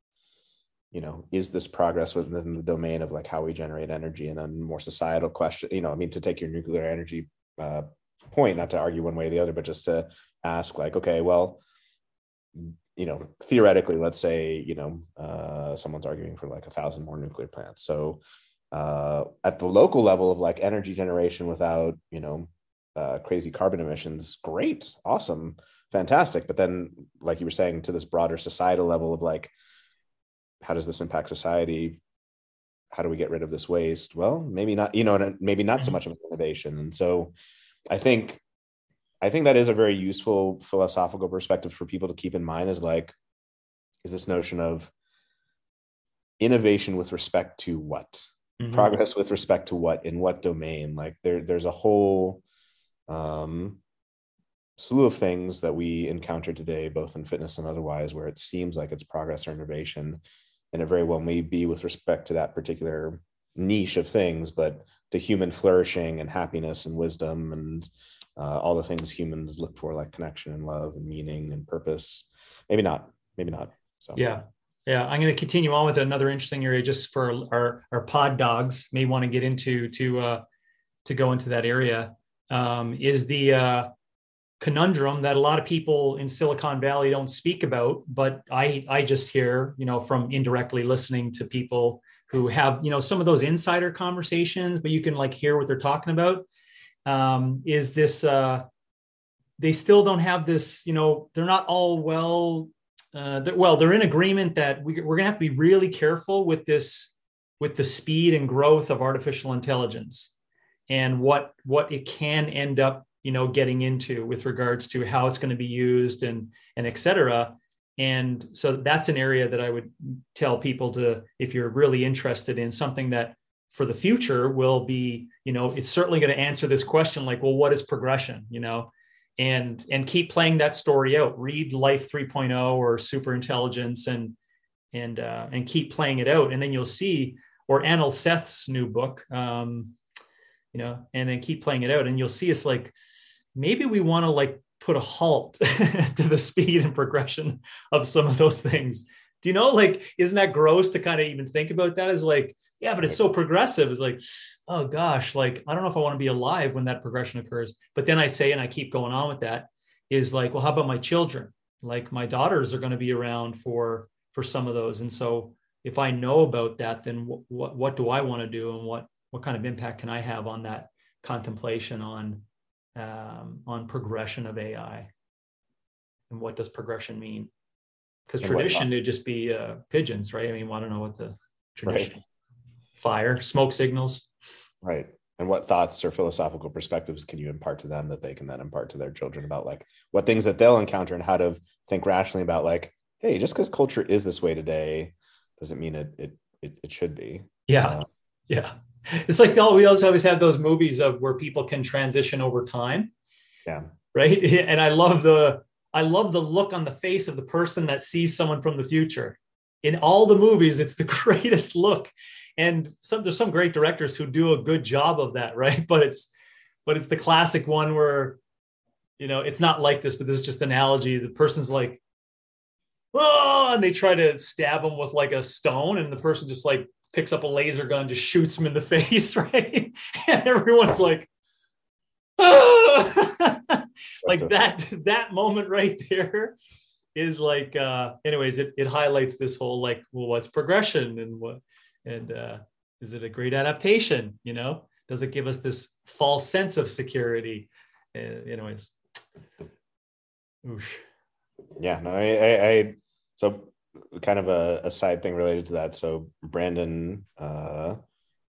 you know is this progress within the domain of like how we generate energy? And then more societal question you know i mean to take your nuclear energy uh, point not to argue one way or the other but just to ask like okay well you know theoretically let's say you know uh, someone's arguing for like a thousand more nuclear plants. So uh, at the local level of like energy generation without you know uh, crazy carbon emissions great awesome fantastic. But then like you were saying to this broader societal level of like how does this impact society? How do we get rid of this waste? Well maybe not you know maybe not so mm-hmm. much of an innovation. And so i think i think that is a very useful philosophical perspective for people to keep in mind is like is this notion of innovation with respect to what? Mm-hmm. progress with respect to what? In what domain? Like there there's a whole um slew of things that we encounter today both in fitness and otherwise where it seems like it's progress or innovation. And it very well may be with respect to that particular niche of things but to human flourishing and happiness and wisdom and uh, all the things humans look for like connection and love and meaning and purpose. Maybe not maybe not so. Yeah yeah, I'm going to continue on with another interesting area just for our our pod dogs may want to get into to uh, to go into that area. Um, is the uh, conundrum that a lot of people in Silicon Valley don't speak about, but I I just hear you know from indirectly listening to people who have you know some of those insider conversations, but you can like hear what they're talking about. Um, is this uh, they still don't have this you know they're not all well uh, they're, well, they're in agreement that we, we're going to have to be really careful with this, with the speed and growth of artificial intelligence, and what what it can end up, you know, getting into with regards to how it's going to be used and and et cetera. And so that's an area that I would tell people to, if you're really interested in something that for the future will be, you know, it's certainly going to answer this question like, well, what is progression? You know, and and keep playing that story out. Read life 3.0 or super intelligence and and uh, and keep playing it out. And then you'll see or anil seth's new book um, you know and then keep playing it out. And you'll see us like maybe we want to like put a halt to the speed and progression of some of those things. Do you know like isn't that gross to kind of even think about that? As like yeah but it's so progressive it's like oh gosh, like I don't know if I want to be alive when that progression occurs. But then I say, and I keep going on with that, is like, well, how about my children? Like my daughters are going to be around for for some of those, and so if I know about that, then what what, what do I want to do, and what what kind of impact can I have on that contemplation on um, on progression of AI, and what does progression mean? Because tradition would just be uh, pigeons, right? I mean, I don't know what the tradition. Right. Fire, smoke signals. Right. And what thoughts or philosophical perspectives can you impart to them that they can then impart to their children about like what things that they'll encounter and how to think rationally about like, hey, just because culture is this way today doesn't mean it it it, it should be. Yeah. Uh, yeah. It's like oh, we also always have those movies of where people can transition over time. Yeah. Right. And I love the I love the look on the face of the person that sees someone from the future. In all the movies, it's the greatest look and some there's some great directors who do a good job of that right? But it's but it's the classic one where you know it's not like this but this is just analogy. The person's like oh and they try to stab him with like a stone and the person just like picks up a laser gun just shoots him in the face right? And everyone's like oh! like that that moment right there is like uh anyways it, it highlights this whole like well what's progression and what and uh is it a great adaptation you know? Does it give us this false sense of security? Uh, anyways. Oosh. yeah no I, I, I so kind of a, a, side thing related to that. So brandon uh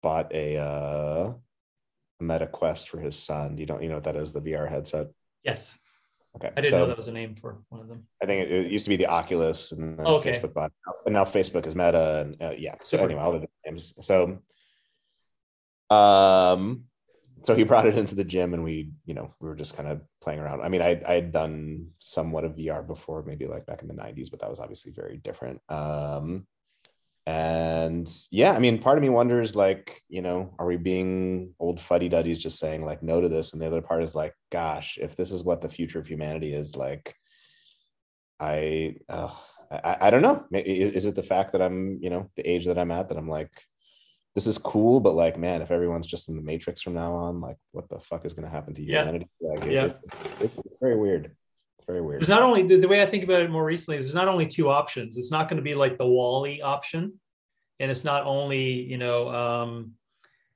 bought a uh meta quest for his son. You don't you know what that is the vr headset? Yes Okay. I didn't so, know that was a name for one of them. I think it, it used to be the Oculus, and then okay. Facebook bought, and now Facebook is Meta, and uh, yeah. So Super. anyway, all the names. So, um, so he brought it into the gym, and we, you know, we were just kind of playing around. I mean, I I had done somewhat of VR before, maybe like back in the '90s, but that was obviously very different. Um, and yeah i mean part of me wonders like you know are we being old fuddy duddies just saying like no to this and the other part is like gosh if this is what the future of humanity is like i uh, I, I don't know is it the fact that i'm you know the age that i'm at that i'm like this is cool but like man if everyone's just in the matrix from now on like what the fuck is going to happen to humanity yeah. like it, yeah. It, it, it's very weird very weird. There's not only the, the, way I think about it more recently is there's not only two options. It's not going to be like the WALL-E option, and it's not only you know um,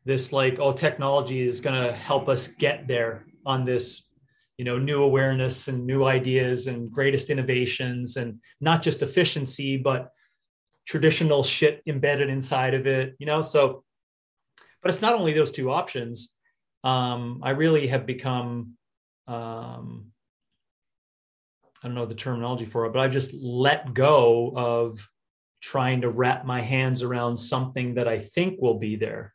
this like oh technology is going to help us get there on this you know new awareness and new ideas and greatest innovations and not just efficiency but traditional shit embedded inside of it you know so but it's not only those two options um, i really have become um, I don't know the terminology for it, but I've just let go of trying to wrap my hands around something that I think will be there.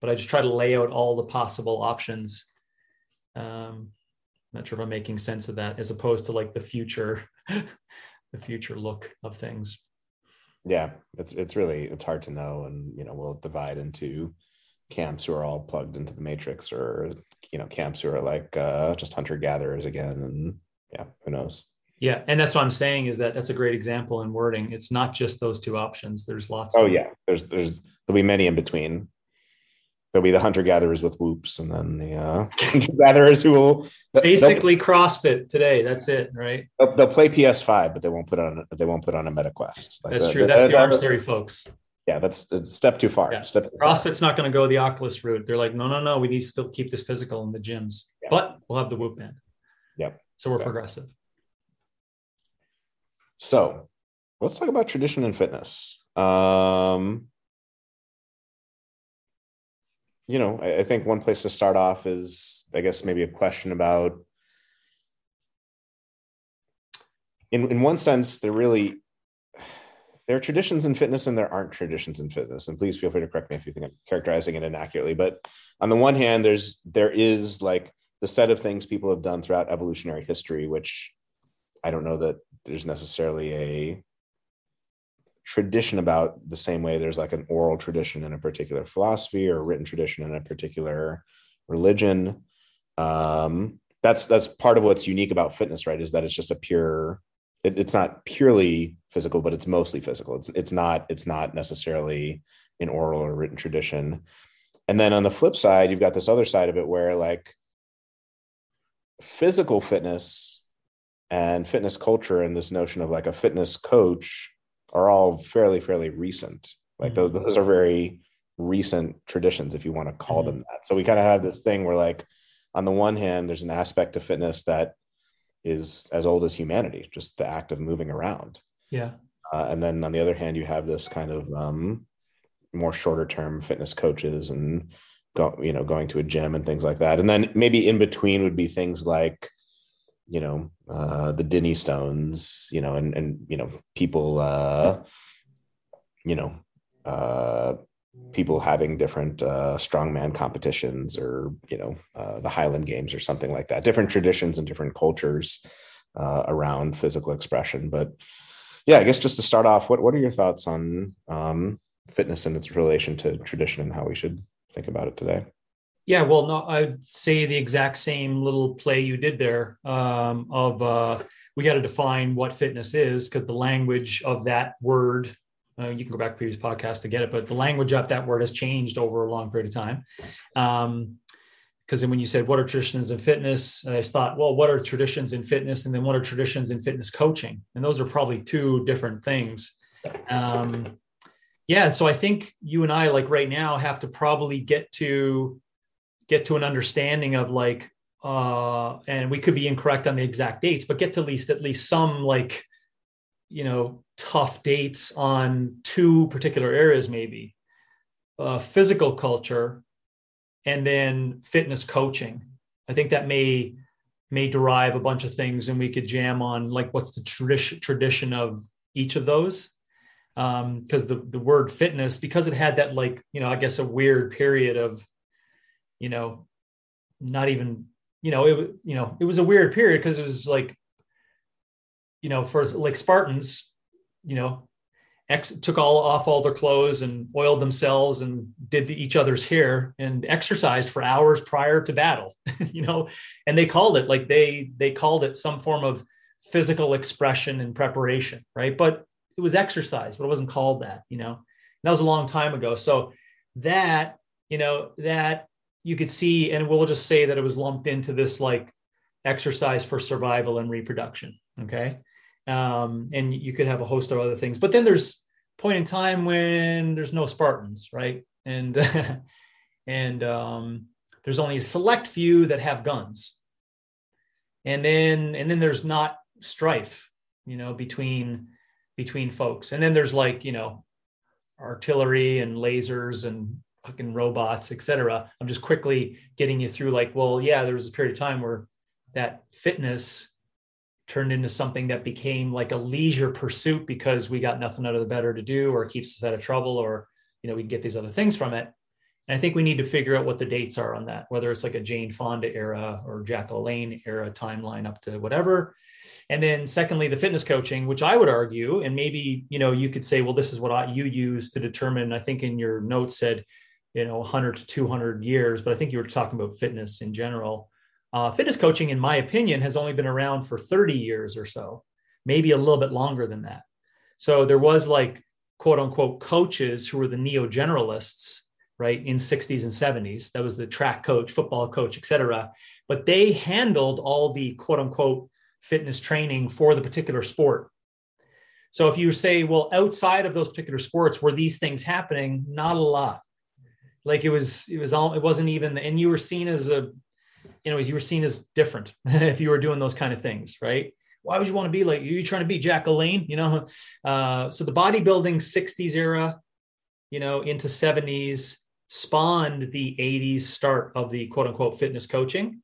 But I just try to lay out all the possible options. Um, not sure if I'm making sense of that, as opposed to like the future, the future look of things. Yeah, it's it's really it's hard to know, and you know we'll divide into camps who are all plugged into the matrix, or you know camps who are like uh, just hunter gatherers again, and yeah, who knows. Yeah, and that's what I'm saying is that that's a great example in wording. It's not just those two options. There's lots. Oh yeah, there's there's there'll be many in between. There'll be the hunter gatherers with whoops, and then the uh, hunter gatherers who will basically CrossFit today. That's it, right? They'll, they'll, play PS5, but they won't put on they won't put on a Meta Quest. Like that's the, true. The, that's the, the Arms Theory folks. Yeah, that's a step too far. Yeah. Step too CrossFit's far. not going to go the Oculus route. They're like, no, no, no. We need to still keep this physical in the gyms, yeah. but we'll have the Whoop band. Yep. So we're progressive. So let's talk about tradition and fitness. Um, you know, I, I, think one place to start off is, I guess, maybe a question about. In in one sense, there really there are traditions in fitness and there aren't traditions in fitness. And please feel free to correct me if you think I'm characterizing it inaccurately. But on the one hand, there's there is like the set of things people have done throughout evolutionary history, which I don't know that there's necessarily a tradition about the same way there's like an oral tradition in a particular philosophy or a written tradition in a particular religion. Um, that's that's part of what's unique about fitness, right? Is that it's just a pure. It, it's not purely physical, but it's mostly physical. It's it's not it's not necessarily an oral or written tradition. And then on the flip side, you've got this other side of it where like physical fitness and fitness culture and this notion of like a fitness coach are all fairly fairly recent. Like mm-hmm. those, those are very recent traditions if you want to call mm-hmm. them that. So we kind of have this thing where like on the one hand there's an aspect of fitness that is as old as humanity just the act of moving around. Yeah. Uh, and then on the other hand you have this kind of um, more shorter term fitness coaches and go, you know going to a gym and things like that. And then maybe in between would be things like you know uh, the Dinnie Stones, you know, and and you know people, uh, you know, uh, people having different uh, strongman competitions, or you know, uh, the Highland Games or something like that. Different traditions and different cultures uh, around physical expression. But yeah, I guess just to start off, what what are your thoughts on um, fitness and its relation to tradition and how we should think about it today? Yeah, well, no, I'd say the exact same little play you did there um, of uh, we got to define what fitness is because the language of that word, uh, you can go back to previous podcast to get it, but the language of that word has changed over a long period of time. Um, because then when you said what are traditions in fitness, I thought, well, what are traditions in fitness, and then what are traditions in fitness coaching, and those are probably two different things. Um, yeah, so I think you and I, like right now, have to probably get to get to an understanding of like, uh, and we could be incorrect on the exact dates, but get to at least at least some like, you know, tough dates on two particular areas, maybe uh, physical culture and then fitness coaching. I think that may may derive a bunch of things, and we could jam on like what's the tradition tradition of each of those. Because um, the the word fitness, because it had that like you know I guess a weird period of, you know, not even you know it you know it was a weird period because it was like, you know, for like Spartans, you know, ex- took all off all their clothes and oiled themselves and did the, each other's hair and exercised for hours prior to battle you know? And they called it like they they called it some form of physical expression and preparation right? But it was exercise but it wasn't called that you know? And that was a long time ago. So that you know that you could see and we'll just say that it was lumped into this like exercise for survival and reproduction okay um, and you could have a host of other things. But then there's point in time when there's no Spartans, right? And and um, there's only a select few that have guns, and then and then there's not strife, you know, between between folks. And then there's like you know artillery and lasers and fucking robots, etc. I'm just quickly getting you through like, well, yeah, there was a period of time where that fitness turned into something that became like a leisure pursuit because we got nothing out of the better to do or keeps us out of trouble or you know we can get these other things from it and i think we need to figure out what the dates are on that whether it's like a jane fonda era or jack lalanne era timeline up to whatever and then secondly the fitness coaching which i would argue and maybe you know you could say well this is what I, you use to determine i think in your notes said you know 100 to 200 years but i think you were talking about fitness in general uh, fitness coaching, in my opinion, has only been around for 30 years or so, maybe a little bit longer than that. So there was like quote unquote coaches who were the neo generalists, right, in 60s and 70s. That was the track coach, football coach, etc. But they handled all the quote unquote fitness training for the particular sport. So if you say, well, outside of those particular sports, were these things happening? Not a lot. Like it was, it was all, it wasn't even, and you were seen as a you know, as you were seen as different if you were doing those kind of things, right? Why would you want to be like you? Trying to be Jack LaLanne, you know? Uh, so the bodybuilding '60s era, you know, into '70s spawned the '80s start of the quote unquote fitness coaching.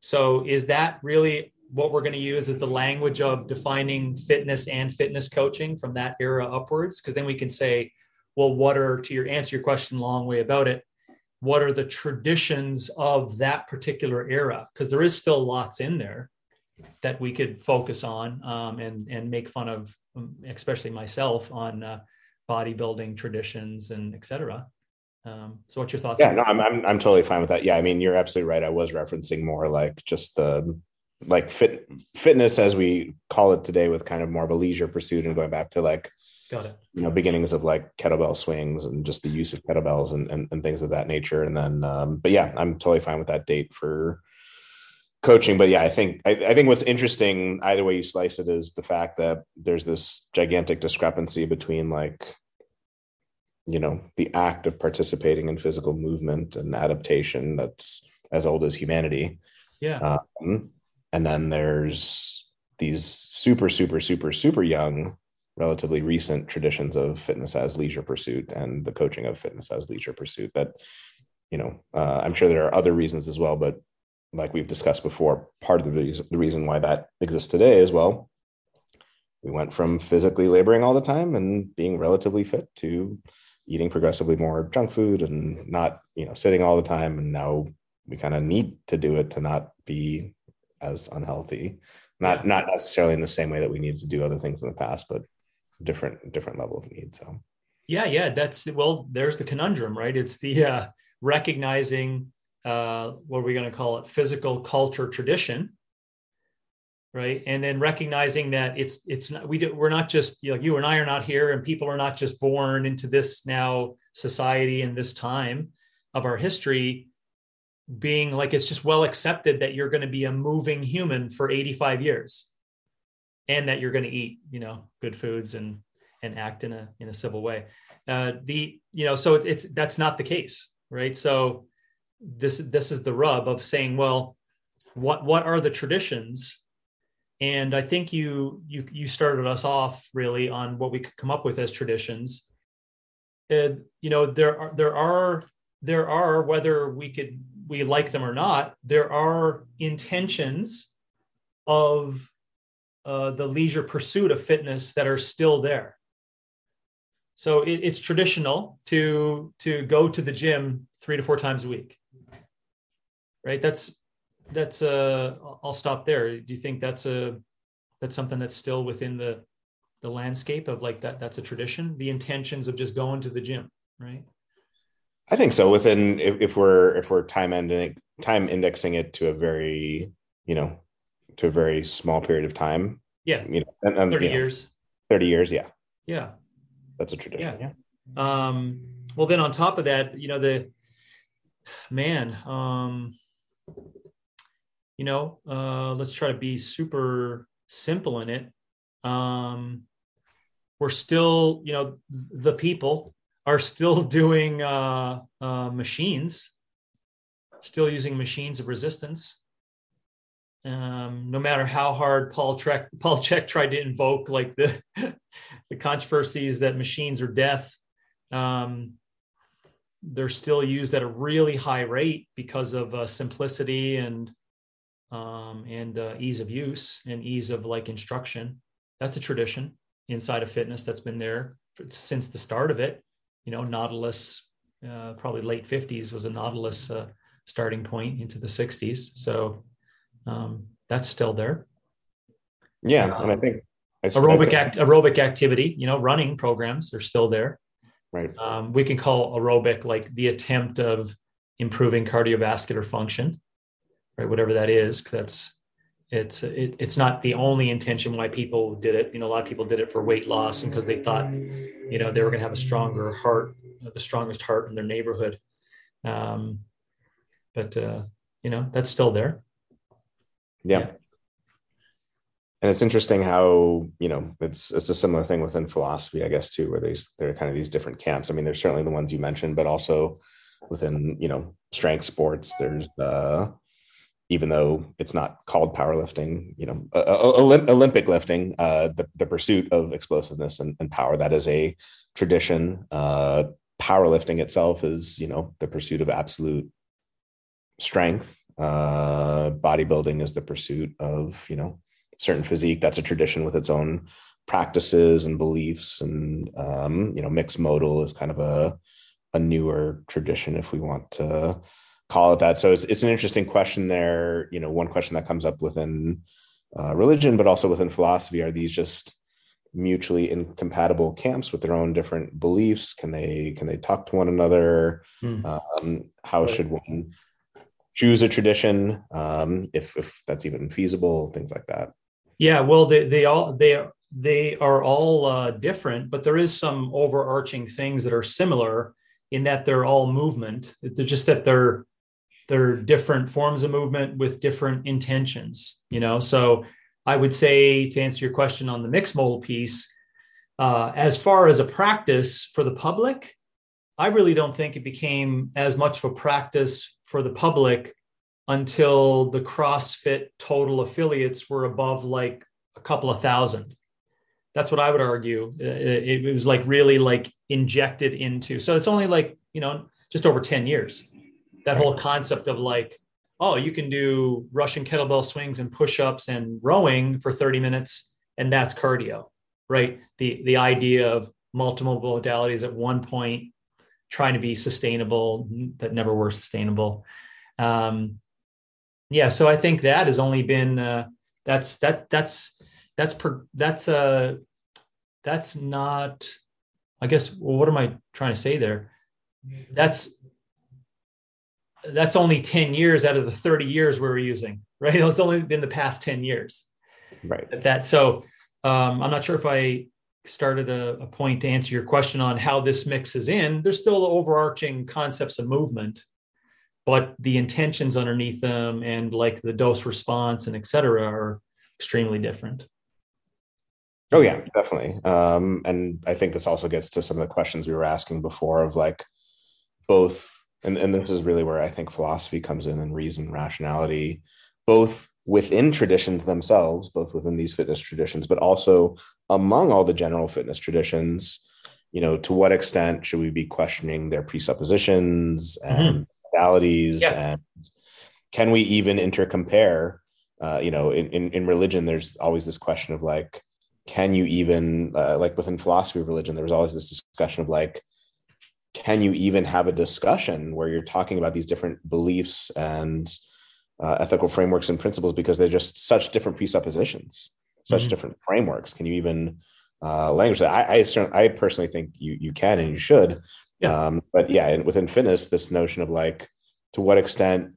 So is that really what we're going to use as the language of defining fitness and fitness coaching from that era upwards? Because then we can say, well, what are to your answer your question long way about it? what are the traditions of that particular era? Because there is still lots in there that we could focus on um, and and make fun of um, especially myself on uh, bodybuilding traditions and etc um, so what's your thoughts yeah no I'm, I'm i'm totally fine with that. Yeah i mean you're absolutely right. I was referencing more like just the like fit fitness as we call it today with kind of more of a leisure pursuit and going back to like Got it. You know, beginnings of like kettlebell swings and just the use of kettlebells and, and, and things of that nature. And then, um, but yeah, I'm totally fine with that date for coaching. But yeah, I think, I, I think what's interesting, either way you slice it, is the fact that there's this gigantic discrepancy between like, you know, the act of participating in physical movement and adaptation that's as old as humanity. Yeah. Um, and then there's these super, super, super, super young relatively recent traditions of fitness as leisure pursuit and the coaching of fitness as leisure pursuit that you know uh, i'm sure there are other reasons as well but like we've discussed before part of the reason, the reason why that exists today as well we went from physically laboring all the time and being relatively fit to eating progressively more junk food and not you know sitting all the time. And now we kind of need to do it to not be as unhealthy. Not not necessarily in the same way that we needed to do other things in the past but different different level of need so. Yeah yeah that's well there's the conundrum right? It's the uh, recognizing uh, what are we going to call it? Physical culture tradition right? And then recognizing that it's it's not we do, we're not just you know you and i are not here and people are not just born into this now society and this time of our history. Being like it's just well accepted that you're going to be a moving human for 85 years and that you're going to eat you know good foods and and act in a in a civil way. Uh the you know so it's that's not the case right? So this this is the rub of saying well what what are the traditions? And i think you you you started us off really on what we could come up with as traditions. Uh, you know there are there are there are whether we could we like them or not there are intentions of uh, the leisure pursuit of fitness that are still there. So it, it's traditional to to go to the gym three to four times a week right? That's that's uh i'll stop there. Do you think that's a that's something that's still within the the landscape of like that that's a tradition? The intentions of just going to the gym right? I think so. Within if, if we're if we're time ending time indexing it to a very you know to a very small period of time. Yeah. You know and, and 30 you know, years. 30 years yeah. Yeah. That's a tradition yeah. yeah. Um well then on top of that you know the man um you know uh let's try to be super simple in it. Um we're still you know the people are still doing uh, uh machines still using machines of resistance um, no matter how hard Paul Trek, Paul Chek tried to invoke like the the controversies that machines are death, um, they're still used at a really high rate because of uh, simplicity and um, and uh, ease of use and ease of like instruction. That's a tradition inside of fitness that's been there since the start of it. You know, Nautilus, uh, probably late 50s was a Nautilus uh, starting point into the 60s. So um, that's still there. Yeah, and I think I, aerobic I think, act, aerobic activity, you know, running programs are still there. Right. Um, we can call aerobic like the attempt of improving cardiovascular function, right? Whatever that is, because that's it's it, it's not the only intention why people did it. You know, a lot of people did it for weight loss and because they thought, you know, they were going to have a stronger heart, the strongest heart in their neighborhood. Um, but uh, you know, that's still there yeah. yeah. And it's interesting how, you know, it's it's a similar thing within philosophy, I guess, too, where there's there are kind of these different camps. I mean, there's certainly the ones you mentioned, but also within, you know, strength sports, there's uh even though it's not called powerlifting, you know, uh, Olympic lifting, uh, the, the pursuit of explosiveness and, and power, that is a tradition. Uh, powerlifting itself is, you know, the pursuit of absolute strength uh, bodybuilding is the pursuit of you know certain physique. That's a tradition with its own practices and beliefs and um, you know mixed modal is kind of a a newer tradition if we want to call it that. So it's, it's an interesting question there. You know one question that comes up within uh, religion but also within philosophy are these just mutually incompatible camps with their own different beliefs? Can they can they talk to one another? Mm. um, how should one choose a tradition um, if if that's even feasible, things like that. Yeah, well, they they all they they are all uh, different, but there is some overarching things that are similar in that they're all movement. They're just that they're they're different forms of movement with different intentions. You know, so I would say to answer your question on the mixed modal piece, uh, as far as a practice for the public, I really don't think it became as much of a practice for the public until the CrossFit total affiliates were above like a couple of thousand. That's what I would argue. It, it was like really like injected into. So it's only like, you know, just over 10 years. That whole concept of like, oh, you can do Russian kettlebell swings and push-ups and rowing for 30 minutes and that's cardio, right? The the idea of multiple modalities at one point trying to be sustainable that never were sustainable. Um, yeah, so I think that has only been uh, that's that that's that's per, that's uh that's not I guess well, what am I trying to say there? That's that's only 10 years out of the 30 years we are using, right? It's only been the past 10 years. Right. That so um, I'm not sure if I started a, a, point to answer your question on how this mixes in, there's still overarching concepts of movement. but the intentions underneath them and like the dose response and et cetera are extremely different. Oh yeah, definitely. Um, and I think this also gets to some of the questions we were asking before of like both, and, and this is really where I think philosophy comes in and reason, rationality, both within traditions themselves, both within these fitness traditions, but also among all the general fitness traditions. You know, to what extent should we be questioning their presuppositions and mm-hmm. modalities, yeah. and can we even intercompare? Uh, you know, in, in in religion, there's always this question of like, can you even uh, like within philosophy of religion there was always this discussion of like can you even have a discussion where you're talking about these different beliefs and uh, ethical frameworks and principles because they're just such different presuppositions such mm-hmm. different frameworks can you even uh, language that I, I, I personally think you you can and you should yeah. Um, but yeah and within fitness this notion of like to what extent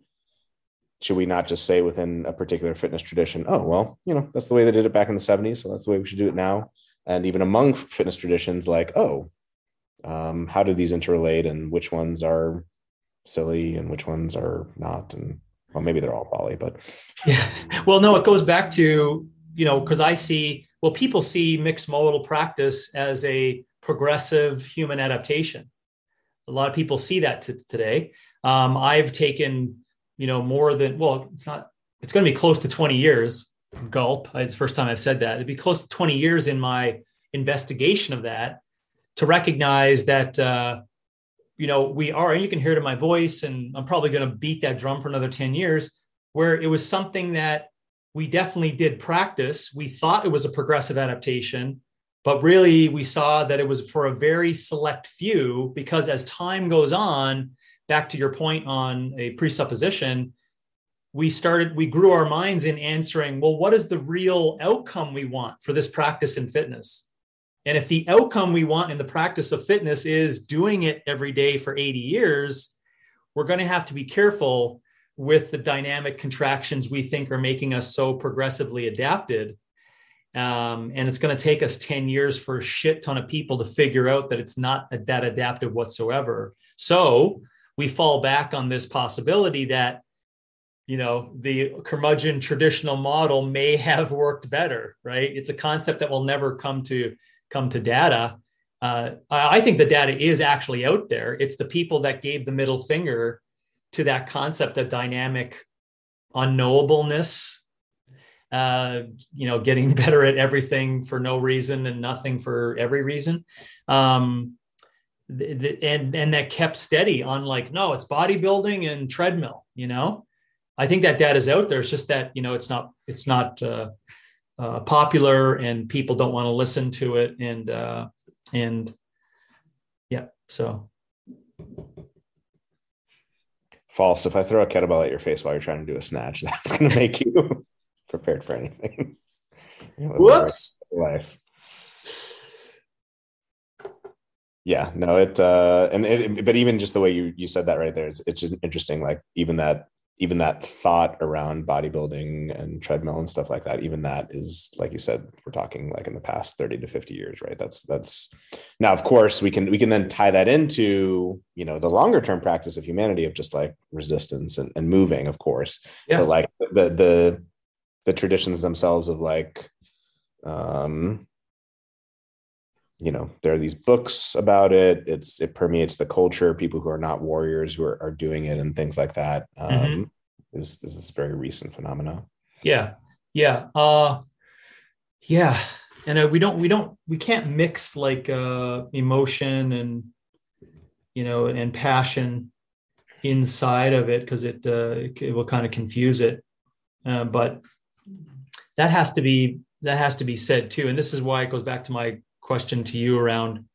should we not just say within a particular fitness tradition, oh, well, you know, that's the way they did it back in the 70s. So that's the way we should do it now. And even among fitness traditions, like, oh, um, how do these interrelate and which ones are silly and which ones are not? And well, maybe they're all poly, but yeah. Well, no, it goes back to, you know, because I see, well, people see mixed modal practice as a progressive human adaptation. A lot of people see that t- today. Um, I've taken you know, more than, well, it's not, it's going to be close to 20 years. Gulp. It's the first time I've said that. It'd be close to 20 years in my investigation of that to recognize that, uh, you know, we are, and you can hear it in my voice, and I'm probably going to beat that drum for another 10 years, where it was something that we definitely did practice. We thought it was a progressive adaptation, but really we saw that it was for a very select few because as time goes on, back to your point on a presupposition, we started, we grew our minds in answering, well, what is the real outcome we want for this practice in fitness? And if the outcome we want in the practice of fitness is doing it every day for 80 years, we're going to have to be careful with the dynamic contractions we think are making us so progressively adapted. Um, and it's going to take us 10 years for a shit ton of people to figure out that it's not that adaptive whatsoever. So we fall back on this possibility that you know the curmudgeon traditional model may have worked better right it's a concept that will never come to come to data uh, i think the data is actually out there. It's the people that gave the middle finger to that concept of dynamic unknowableness uh, you know getting better at everything for no reason and nothing for every reason. Um, and and that kept steady on like no it's bodybuilding and treadmill you know? I think that data is out there. It's just that you know it's not it's not uh, uh, popular and people don't want to listen to it and uh, and yeah so. False if i throw a kettlebell at your face while you're trying to do a snatch that's going to make you prepared for anything. Whoops! life. Yeah no it uh and it, but even just the way you you said that right there it's, it's just interesting like even that even that thought around bodybuilding and treadmill and stuff like that even that is like you said we're talking like in the past 30 to 50 years right that's that's now of course we can we can then tie that into you know the longer term practice of humanity of just like resistance and, and moving of course yeah. but like the the the traditions themselves of like um you know there are these books about it. It's it permeates the culture people who are not warriors who are, are doing it and things like that um mm-hmm. this, this is very recent phenomena yeah. Yeah uh yeah. And uh, we don't we don't we can't mix like uh emotion and you know and passion inside of it because it uh it will kind of confuse it. Uh, but that has to be that has to be said too. And this is why it goes back to my question to you around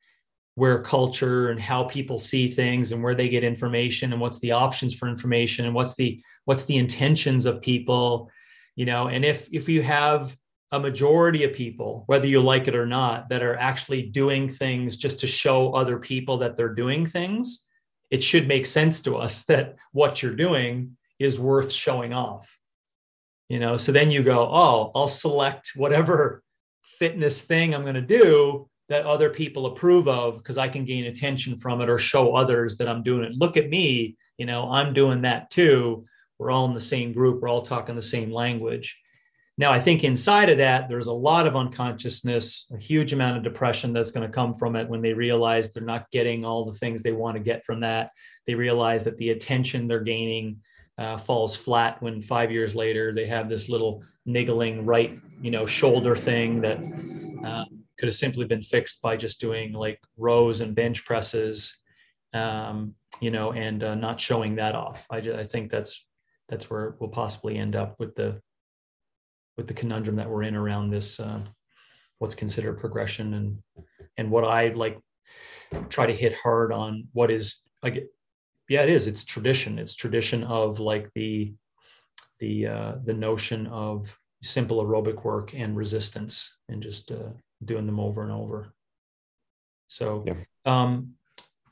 where culture and how people see things and where they get information and what's the options for information and what's the what's the intentions of people you know? And if if you have a majority of people whether you like it or not that are actually doing things just to show other people that they're doing things it should make sense to us that what you're doing is worth showing off. You know so then you go oh i'll select whatever fitness thing I'm going to do that other people approve of because I can gain attention from it or show others that I'm doing it. Look at me you know i'm doing that too. We're all in the same group. We're all talking the same language. Now i think inside of that there's a lot of unconsciousness a huge amount of depression that's going to come from it when they realize they're not getting all the things they want to get from that. They realize that the attention they're gaining uh, falls flat when five years later they have this little niggling right you know shoulder thing that uh, could have simply been fixed by just doing like rows and bench presses um, you know and uh, not showing that off. I, I think that's that's where we'll possibly end up with the with the conundrum that we're in around this uh, what's considered progression and and what i like try to hit hard on what is like yeah, it is. It's tradition. It's tradition of like the the uh, the notion of simple aerobic work and resistance, and just uh, doing them over and over. So, yeah. um,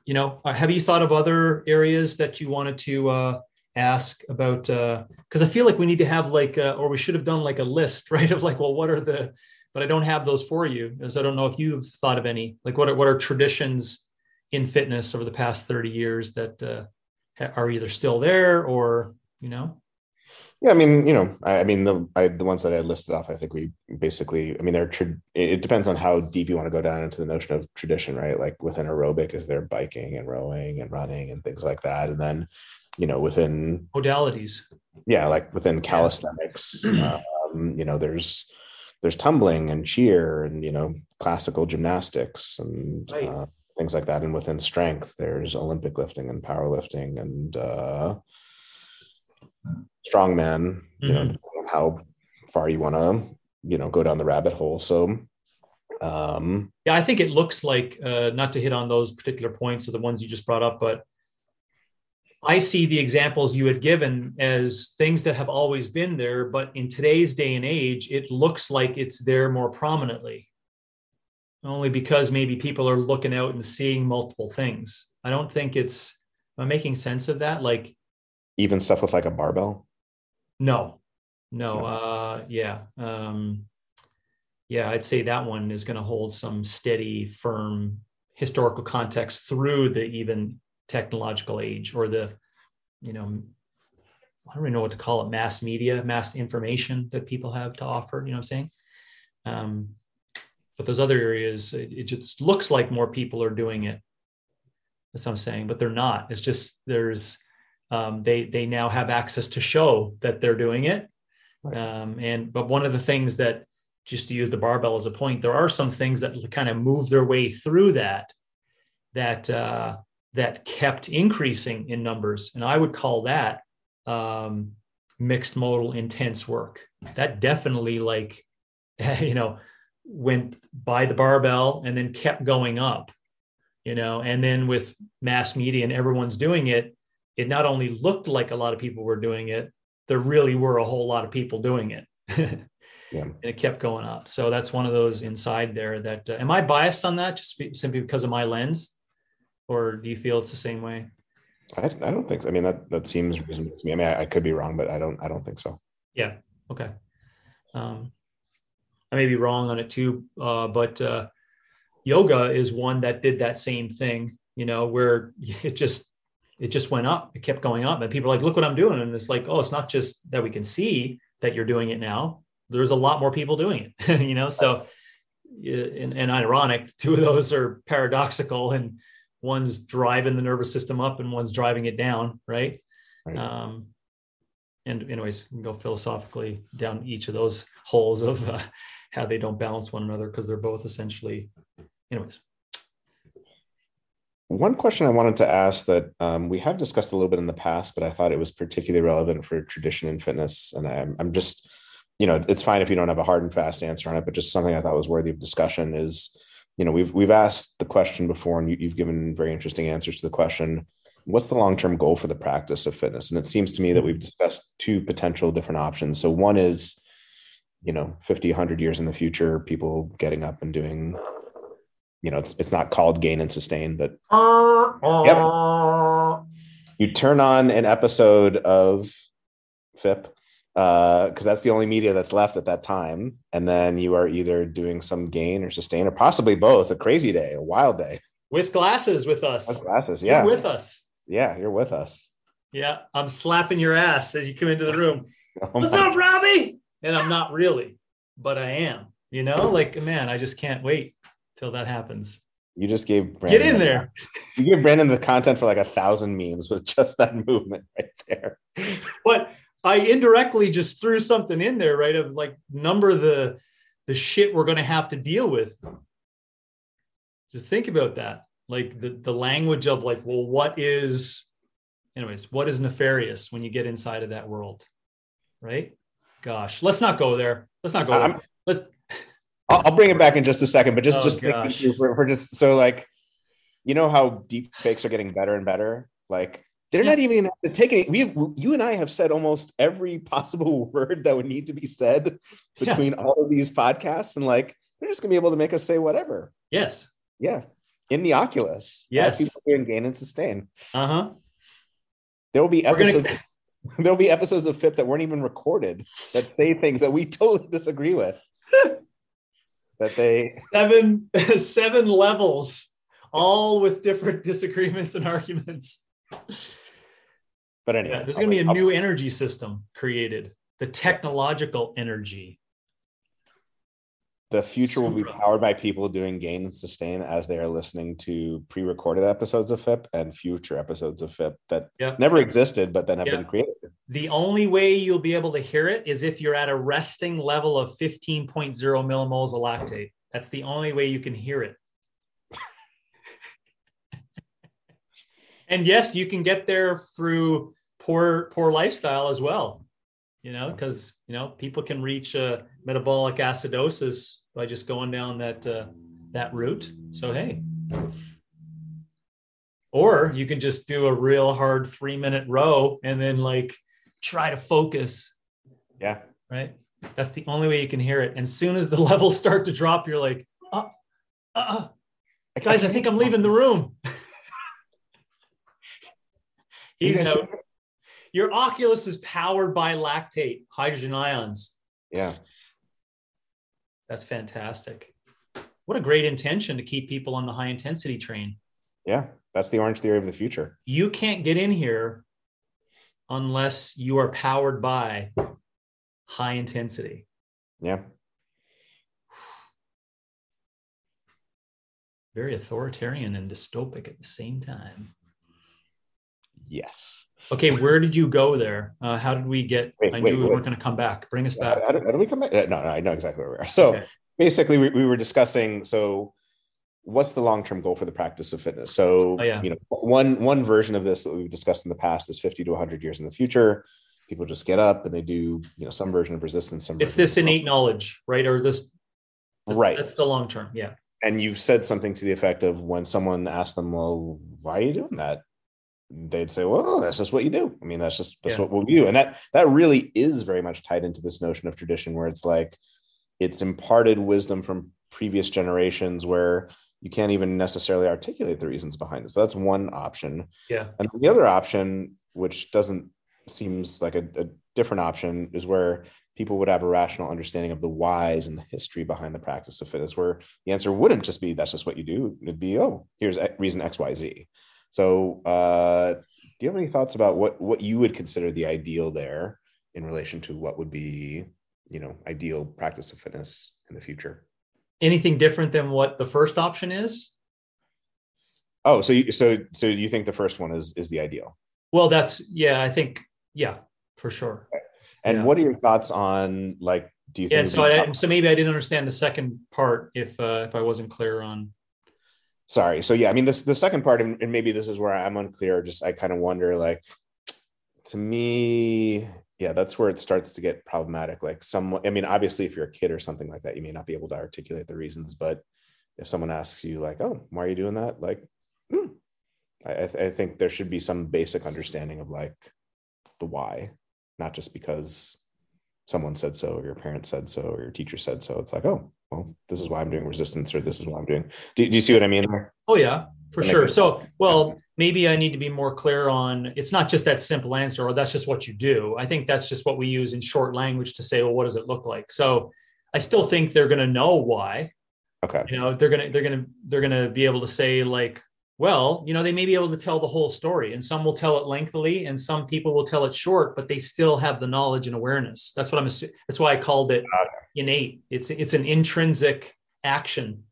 you know, uh, have you thought of other areas that you wanted to uh, ask about? Because uh, I feel like we need to have like, uh, or we should have done like a list, right? Of like, well, what are the? But I don't have those for you, because I don't know if you've thought of any. Like, what are what are traditions? In fitness over the past 30 years that uh, are either still there or you know yeah i mean you know i, I mean the I, the ones that i listed off i think we basically i mean they're tra- it depends on how deep you want to go down into the notion of tradition right like within aerobic is there biking and rowing and running and things like that and then you know within modalities yeah like within calisthenics yeah. um, you know there's there's tumbling and cheer and you know classical gymnastics and right. uh, things like that. And within strength, there's Olympic lifting and powerlifting and uh, strongman. Mm-hmm. You know, mm-hmm. how far you want to, you know, go down the rabbit hole. So, um, yeah, I think it looks like uh, not to hit on those particular points of the ones you just brought up, but I see the examples you had given as things that have always been there, but in today's day and age, it looks like it's there more prominently only because maybe people are looking out and seeing multiple things. I don't think it's am I making sense of that? Like even stuff with like a barbell? No. No, no. uh yeah. Um yeah, I'd say that one is going to hold some steady, firm historical context through the even technological age or the, you know, I don't even know what to call it, mass media, mass information that people have to offer. You know what I'm saying? Um, but those other areas it, it, just looks like more people are doing it. That's what i'm saying but they're not. It's just there's um, they they now have access to show that they're doing it. Right. um, and but one of the things that just to use the barbell as a point there are some things that kind of move their way through that that uh, that kept increasing in numbers. And i would call that um, mixed modal intense work. That definitely like you know went by the barbell and then kept going up you know and then with mass media and everyone's doing it it not only looked like a lot of people were doing it there really were a whole lot of people doing it. Yeah. and it kept going up. So that's one of those inside there that uh, am i biased on that just simply because of my lens? Or do you feel it's the same way? I, I don't think so. I mean that that seems reasonable to me. I mean I, I could be wrong but i don't i don't think so. Yeah. Okay. Um, I may be wrong on it too, uh, but uh, yoga is one that did that same thing. You know, where it just it just went up, it kept going up, and people are like, "Look what I'm doing!" And it's like, "Oh, it's not just that we can see that you're doing it now. There's a lot more people doing it." you know, so and, and ironic, two of those are paradoxical, and one's driving the nervous system up, and one's driving it down, right? right. Um, and anyways, we can go philosophically down each of those holes of uh, how they don't balance one another because they're both essentially, anyways. One question I wanted to ask that um, we have discussed a little bit in the past, but I thought it was particularly relevant for tradition and fitness. And I'm, I'm just, you know, it's fine if you don't have a hard and fast answer on it, but just something I thought was worthy of discussion is, you know, we've we've asked the question before, and you, you've given very interesting answers to the question what's the long-term goal for the practice of fitness and it seems to me that we've discussed two potential different options so one is you know 50 100 years in the future people getting up and doing you know it's it's not called gain and sustain but yep. you turn on an episode of FIP because uh, that's the only media that's left at that time and then you are either doing some gain or sustain or possibly both a crazy day a wild day with glasses with us with glasses yeah you're with us yeah you're with us Yeah, I'm slapping your ass as you come into the room. Oh What's up, Robbie? And I'm not really, but I am. You know, like man, I just can't wait till that happens. You just gave Brandon Get in there. You gave Brandon the content for like a thousand memes with just that movement right there. But I indirectly just threw something in there, right? Of like number the the shit we're gonna have to deal with. Just think about that. Like the, the language of like, well, what is anyways, what is nefarious when you get inside of that world? Right? Gosh, let's not go there. Let's not go there. I'm- Let's I'll, I'll bring it back in just a second, but just Oh, just thinking gosh. for, for just so like, you know how deep fakes are getting better and better. Like they're Yeah. not even have to take it. We you and I have said almost every possible word that would need to be said Yeah. between all of these podcasts, and like they're just gonna be able to make us say whatever. yes. Yeah, in the Oculus. Yes. as people doing gain and sustain. Uh-huh. There will be episodes. gonna There will be episodes of FIP that weren't even recorded that say things that we totally disagree with. that they seven seven levels, all with different disagreements and arguments. But anyway, Yeah, there's going to be a I'll- new energy system created, the technological energy. The future will be powered by people doing gain and sustain as they are listening to pre-recorded episodes of FIP and future episodes of FIP that Yeah. never existed but then have Yeah. been created. The only way you'll be able to hear it is if you're at a resting level of 15.0 millimoles of lactate. That's the only way you can hear it. and yes, you can get there through poor poor lifestyle as well. You know, because you know people can reach uh, metabolic acidosis by just going down that uh, that route. So hey, or you can just do a real hard three minute row and then like try to focus Yeah. right? That's the only way you can hear it. And soon as the levels start to drop, you're like, uh, uh, uh, guys, I think I'm leaving the room. He's out. Your Oculus is powered by lactate, hydrogen ions. Yeah. That's fantastic. What a great intention to keep people on the high intensity train. Yeah. That's the Orangetheory of the future. You can't get in here unless you are powered by high intensity. Yeah. Very authoritarian and dystopic at the same time. Yes. Okay, where did you go there? Uh, how did we get? Wait, I wait, knew we wait. weren't going to come back. Bring us back. how do, how do we come back? No, no, I know exactly where we are. So Okay. basically we, we were discussing so what's the long-term goal for the practice of fitness so Oh, yeah. you know one one version of this that we've discussed in the past is 50 to 100 years in the future people just get up and they do you know some version of resistance some It's this innate knowledge, right? Or this, this- Right. That's the long term. Yeah. and you've said something to the effect of when someone asks them well why are you doing that they'd say well that's just what you do. I mean that's just that's Yeah. what we do. And that that really is very much tied into this notion of tradition where it's like it's imparted wisdom from previous generations where you can't even necessarily articulate the reasons behind it. So that's one option. Yeah. and the other option which doesn't seems like a, a different option is where people would have a rational understanding of the whys and the history behind the practice of fitness where the answer wouldn't just be that's just what you do. It'd be oh here's X- reason xyz so uh do you have any thoughts about what what you would consider the ideal there in relation to what would be you know ideal practice of fitness in the future Anything different than what the first option is? oh so you, so so you think the first one is is the ideal Well, that's yeah. I think yeah, for sure. and Yeah. what are your thoughts on like do you Yeah. think So I, so maybe I didn't understand the second part if uh, if I wasn't clear on. Sorry. So yeah i mean this the second part and, maybe this is where i'm unclear just i kind of wonder like to me yeah that's where it starts to get problematic. Like some i mean obviously if you're a kid or something like that you may not be able to articulate the reasons but if someone asks you like oh why are you doing that? Like hmm, I th- I think there should be some basic understanding of like the why not just because someone said so or your parents said so or your teacher said so it's like oh well this is why i'm doing resistance or this is what i'm doing do, do you see what i mean there Oh yeah, for sure. So well, maybe I need to be more clear on. It's not just that simple answer, or that's just what you do. I think that's just what we use in short language to say, well, what does it look like? So I still think they're going to know why. okay you know they're gonna they're gonna they're gonna be able to say like well you know they may be able to tell the whole story and some will tell it lengthily and some people will tell it short but they still have the knowledge and awareness. That's what i'm that's why i called it innate. It's it's an intrinsic action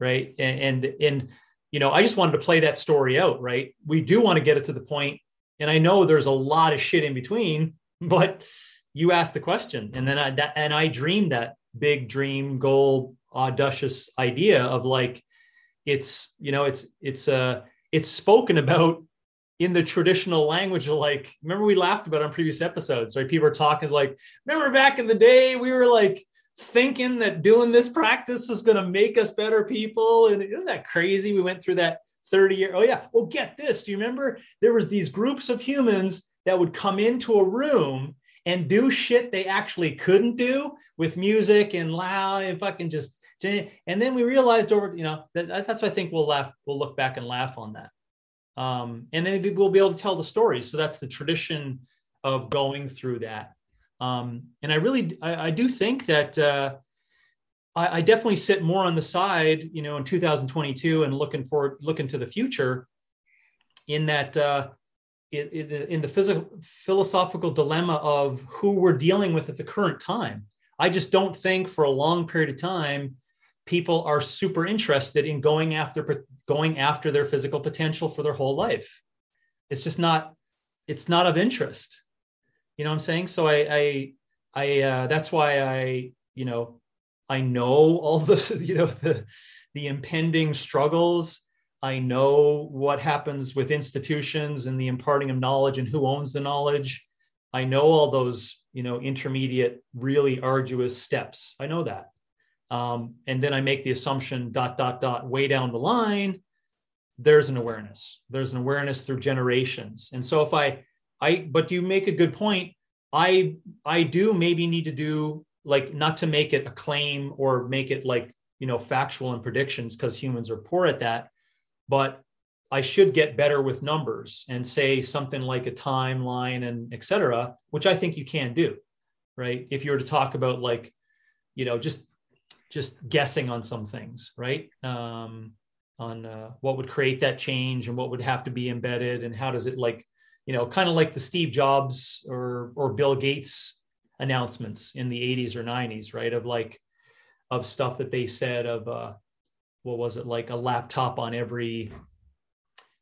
right? And and, and you know i just wanted to play that story out right? We do want to get it to the point and i know there's a lot of shit in between but you asked the question and then i that, and i dreamed that big dream goal audacious idea of like it's you know it's it's uh it's spoken about in the traditional language like remember we laughed about on previous episodes right? People are talking like remember back in the day we were like thinking that doing this practice is going to make us better people and isn't that crazy? We went through that 30 year oh yeah. Well get this do you remember? There was these groups of humans that would come into a room and do shit they actually couldn't do with music and loud and fucking just and then we realized over you know that, that's I think we'll laugh we'll look back and laugh on that. Um, and then we'll be able to tell the stories so that's the tradition of going through that. Um, and I really I, I do think that uh, I, I, definitely sit more on the side you know in 2022 and looking forward looking to the future in that uh, in, in the physical philosophical dilemma of who we're dealing with at the current time. I just don't think for a long period of time people are super interested in going after going after their physical potential for their whole life. It's just not it's not of interest. You know what I'm saying? So I I I uh, that's why I you know I know all the you know the the impending struggles. I know what happens with institutions and the imparting of knowledge and who owns the knowledge. I know all those you know intermediate really arduous steps i know that um, and then i make the assumption dot dot dot way down the line there's an awareness. There's an awareness through generations. And so if i i but you make a good point. I i do maybe need to do like not to make it a claim or make it like you know factual and predictions because humans are poor at that but I should get better with numbers and say something like a timeline and et cetera, which I think you can do, right? If you were to talk about like, you know, just just guessing on some things, right? Um, on uh, what would create that change and what would have to be embedded and how does it like, you know, kind of like the Steve Jobs or or Bill Gates announcements in the 80s or 90s, right? Of like of stuff that they said of uh, what was it like a laptop on every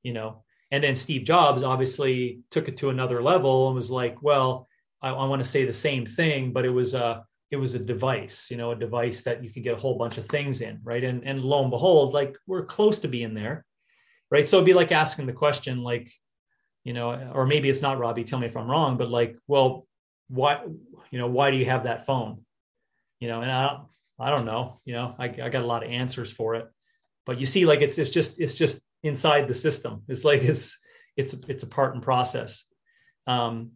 you know and then steve jobs obviously took it to another level and was like well i, I want to say the same thing but it was a it was a device you know a device that you could get a whole bunch of things in right and and lo and behold like we're close to being there right so it'd be like asking the question like you know or maybe it's not robbie tell me if i'm wrong but like well why you know why do you have that phone you know and i don't i don't know you know I, I got a lot of answers for it but you see like it's it's just it's just inside the system. It's like it's it's it's a part and process. Um,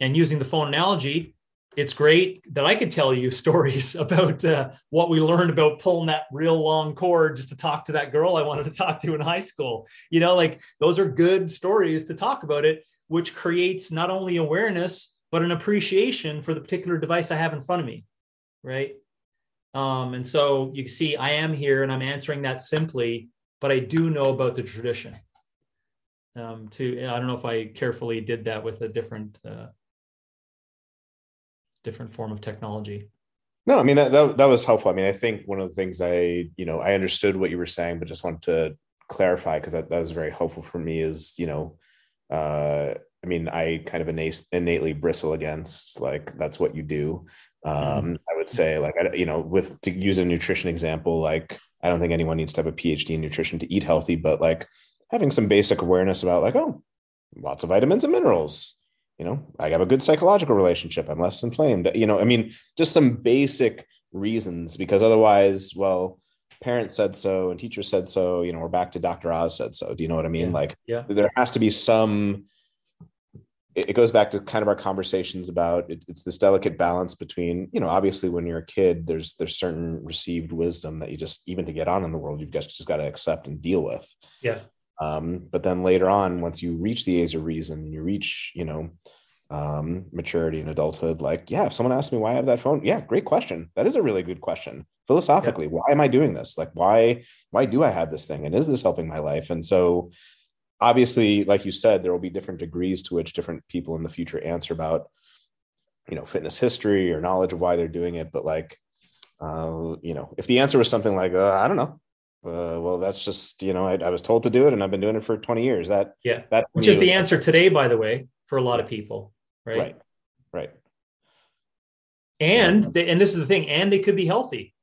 and using the phone analogy, it's great that I could tell you stories about uh, what we learned about pulling that real long cord just to talk to that girl I wanted to talk to in high school. You know, like those are good stories to talk about it, which creates not only awareness but an appreciation for the particular device I have in front of me, right? Um, and so you can see, I am here and I'm answering that simply but I do know about the tradition. Um, to I don't know if I carefully did that with a different uh, different form of technology. No, I mean that, that that was helpful. I mean, I think one of the things I you know I understood what you were saying, but just wanted to clarify because that, that was very helpful for me. Is you know, uh, I mean, I kind of innate, innately bristle against like that's what you do. Mm-hmm. Um, I would say like I, you know, with to use a nutrition example, like I don't think anyone needs to have a PhD in nutrition to eat healthy, but like having some basic awareness about like, oh, lots of vitamins and minerals. You know, I have a good psychological relationship. I'm less inflamed. You know, I mean, just some basic reasons because otherwise, well, parents said so and teachers said so. You know, we're back to Dr. Oz said so. Do you know what I mean? Yeah. Like, yeah. there has to be some it goes back to kind of our conversations about it, it's this delicate balance between you know obviously when you're a kid there's there's certain received wisdom that you just even to get on in the world you've just, just got to accept and deal with yeah um, but then later on once you reach the age of reason you reach you know um, maturity and adulthood. Like, yeah, if someone asks me why I have that phone, yeah, great question. That is a really good question. Philosophically, yeah. why am I doing this? Like, why why do I have this thing? And is this helping my life? And so, obviously, like you said, there will be different degrees to which different people in the future answer about, you know, fitness history or knowledge of why they're doing it. But like, uh, you know, if the answer was something like, uh, I don't know, uh, well, that's just you know, I, I, was told to do it, and I've been doing it for 20 years. That yeah, that which is the answer today, by the way, for a lot of people, right? Right, right. And they, and this is the thing, and they could be healthy.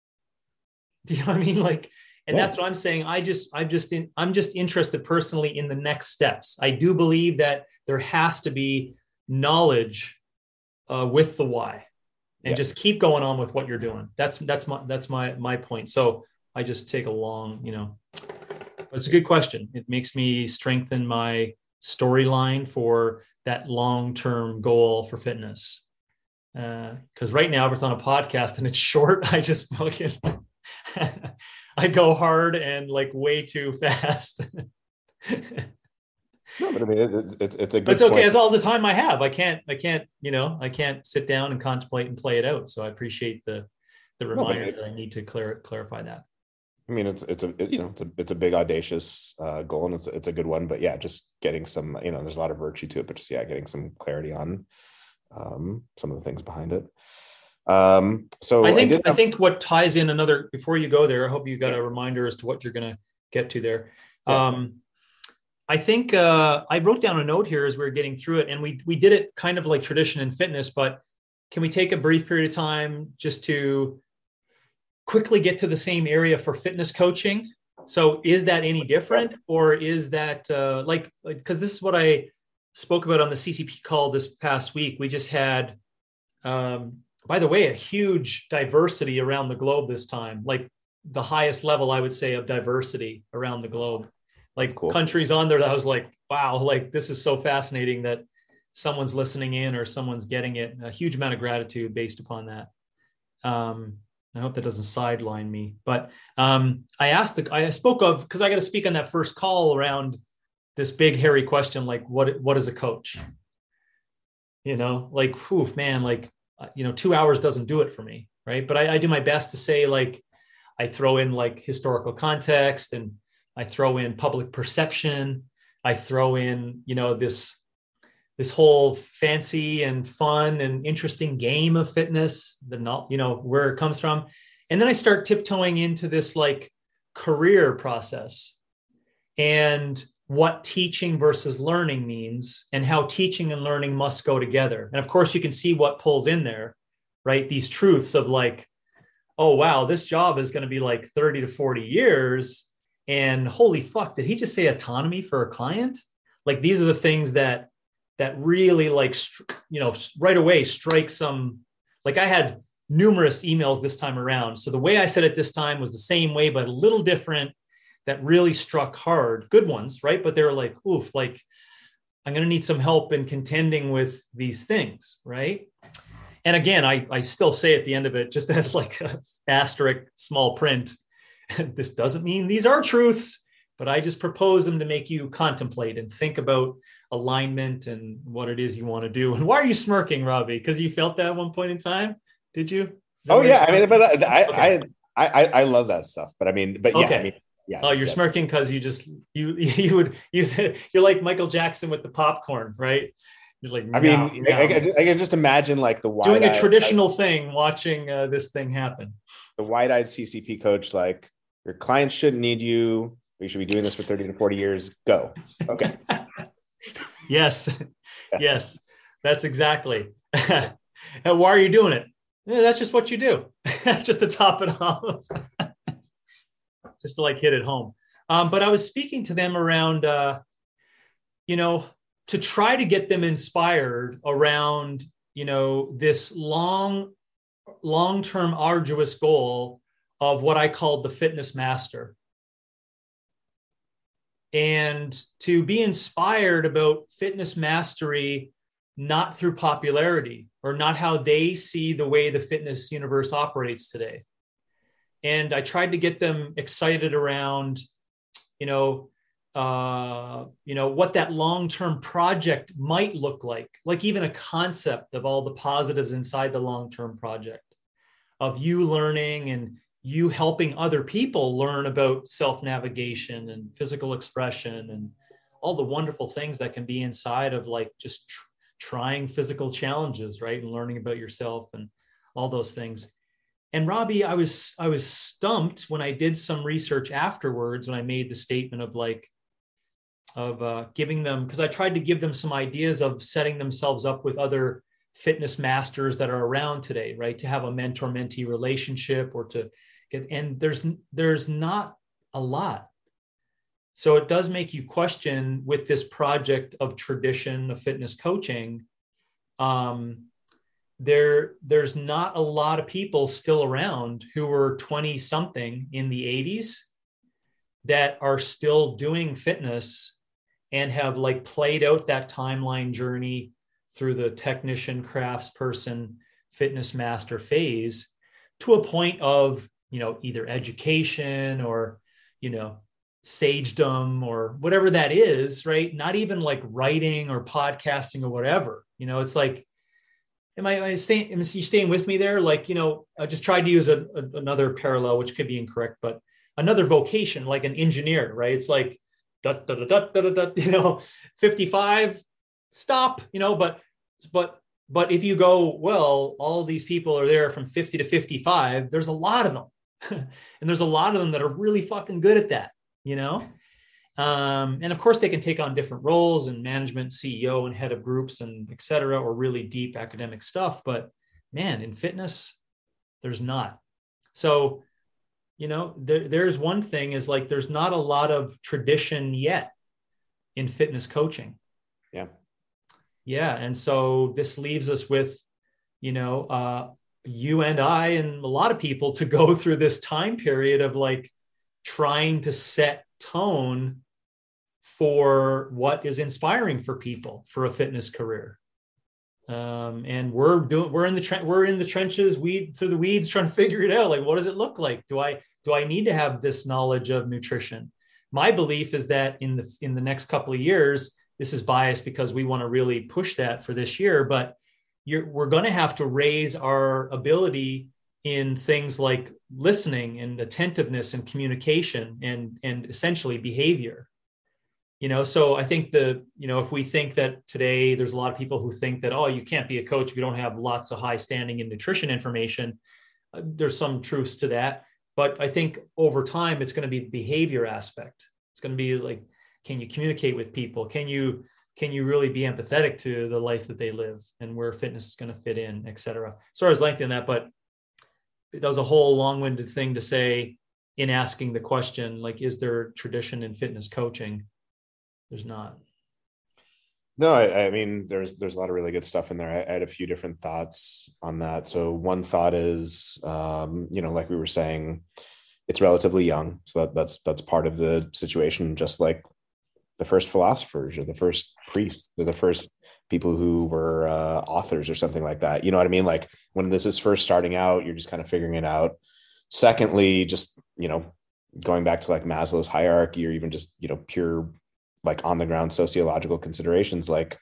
Do you know what I mean? Like, and yeah. that's what I'm saying. I just, I'm just, in, I'm just interested personally in the next steps. I do believe that there has to be knowledge uh, with the why, and yeah. just keep going on with what you're doing. That's that's my that's my my point. So I just take a long, you know, it's a good question. It makes me strengthen my storyline for that long-term goal for fitness. Because uh, right now, if it's on a podcast and it's short, I just fucking I go hard and like way too fast. no, but I mean, it's it's, it's a good. But it's okay. Point. It's all the time I have. I can't. I can't. You know, I can't sit down and contemplate and play it out. So I appreciate the the reminder no, it, that I need to clear, clarify that. I mean, it's it's a you know it's a it's a big audacious uh, goal and it's it's a good one, but yeah, just getting some you know there's a lot of virtue to it, but just yeah, getting some clarity on um, some of the things behind it. Um, so I think I, have... I, think what ties in another before you go there, I hope you got a reminder as to what you're going to get to there. Yeah. Um, I think uh, I wrote down a note here as we are getting through it, and we we did it kind of like tradition in fitness, but can we take a brief period of time just to quickly get to the same area for fitness coaching. So is that any different or is that uh, like, because this is what I spoke about on the CCP call this past week. We just had, um, by the way, a huge diversity around the globe this time, like the highest level, I would say, of diversity around the globe. Like cool. countries on there that I was like, wow, like this is so fascinating that someone's listening in or someone's getting it. A huge amount of gratitude based upon that. Um, I hope that doesn't sideline me. But um, I asked the I spoke of because I got to speak on that first call around this big hairy question like what what is a coach? You know, like whew, man, like uh, you know, two hours doesn't do it for me, right? But I, I do my best to say like I throw in like historical context and I throw in public perception. I throw in you know this this whole fancy and fun and interesting game of fitness the not you know where it comes from. And then i start tiptoeing into this like career process and what teaching versus learning means and how teaching and learning must go together. And of course you can see what pulls in there right? These truths of like oh wow this job is going to be like 30 to 40 years. And holy fuck did he just say autonomy for a client? Like these are the things that that really like you know right away strike some like i had numerous emails this time around. So the way i said it this time was the same way but a little different that really struck hard. Good ones right? But they were like oof like i'm going to need some help in contending with these things right? And again i, I still say at the end of it just as like a asterisk small print this doesn't mean these are truths but i just propose them to make you contemplate and think about alignment and what it is you want to do. And why are you smirking, Robbie? Because you felt that at one point in time, did you? Oh yeah, I mean, but I, okay. I, I, I love that stuff. But I mean, but yeah, okay. I mean, yeah. Oh, you're yeah. smirking because you just you you would you you're like Michael Jackson with the popcorn, right? You're like, I mean, I, I, I, can just imagine like the wide doing a traditional thing, watching uh, this thing happen. The wide-eyed CCP coach, like your clients shouldn't need you. We should be doing this for 30 to 40 years. Go. Okay. yes, yes, that's exactly. and why are you doing it? Yeah, that's just what you do, just to top it off, just to like hit it home. Um, but I was speaking to them around, uh, you know, to try to get them inspired around, you know, this long, long-term arduous goal of what I called the fitness master and to be inspired about fitness mastery not through popularity or not how they see the way the fitness universe operates today. And i tried to get them excited around you know uh, you know what that long-term project might look like like even a concept of all the positives inside the long-term project of you learning and you helping other people learn about self-navigation and physical expression and all the wonderful things that can be inside of like just tr- trying physical challenges right and learning about yourself and all those things and robbie i was i was stumped when i did some research afterwards when i made the statement of like of uh, giving them because I tried to give them some ideas of setting themselves up with other fitness masters that are around today, right? To have a mentor mentee relationship or to and there's there's not a lot. So it does make you question with this project of tradition of fitness coaching. Um, there there's not a lot of people still around who were 20 something in the 80s that are still doing fitness and have like played out that timeline journey through the technician craftsperson fitness master phase to a point of you know either education or you know sagedom or whatever that is right? Not even like writing or podcasting or whatever. You know it's like am i, am I staying am you staying with me there? Like you know i just tried to use a, a, another parallel which could be incorrect but another vocation like an engineer right? It's like da, da, da, da, da, da, you know, 55, stop, you know, but, but, but if you go, well, all these people are there from 50 to 55, there's a lot of them. and there's a lot of them that are really fucking good at that, you know? Um, and of course, they can take on different roles and management, CEO, and head of groups, and et cetera, or really deep academic stuff. But man, in fitness, there's not. So you know there, there's one thing is like there's not a lot of tradition yet in fitness coaching yeah yeah and so this leaves us with you know uh, you and i and a lot of people to go through this time period of like trying to set tone for what is inspiring for people for a fitness career. Um, and we're doing we're in the tre- we're in the trenches weed through the weeds trying to figure it out. Like what does it look like? Do i do i need to have this knowledge of nutrition? My belief is that in the in the next couple of years this is biased because we want to really push that for this year but we're going to have to raise our ability in things like listening and attentiveness and communication and and essentially behavior. You know so i think the you know if we think that today there's a lot of people who think that oh you can't be a coach if you don't have lots of high standing in nutrition information uh, there's some truths to that. But i think over time it's going to be the behavior aspect. It's going to be like can you communicate with people? Can you can you really be empathetic to the life that they live and where fitness is going to fit in et cetera sorry i was lengthy on that but that was a whole long-winded thing to say in asking the question like is there tradition in fitness coaching there's not. No, I, I, mean, there's there's a lot of really good stuff in there. I, I, had a few different thoughts on that. So one thought is, um, you know, like we were saying, it's relatively young, so that, that's that's part of the situation. Just like the first philosophers or the first priests or the first people who were uh, authors or something like that. You know what I mean? Like when this is first starting out, you're just kind of figuring it out. Secondly, just you know, going back to like Maslow's hierarchy or even just you know pure like on the ground sociological considerations like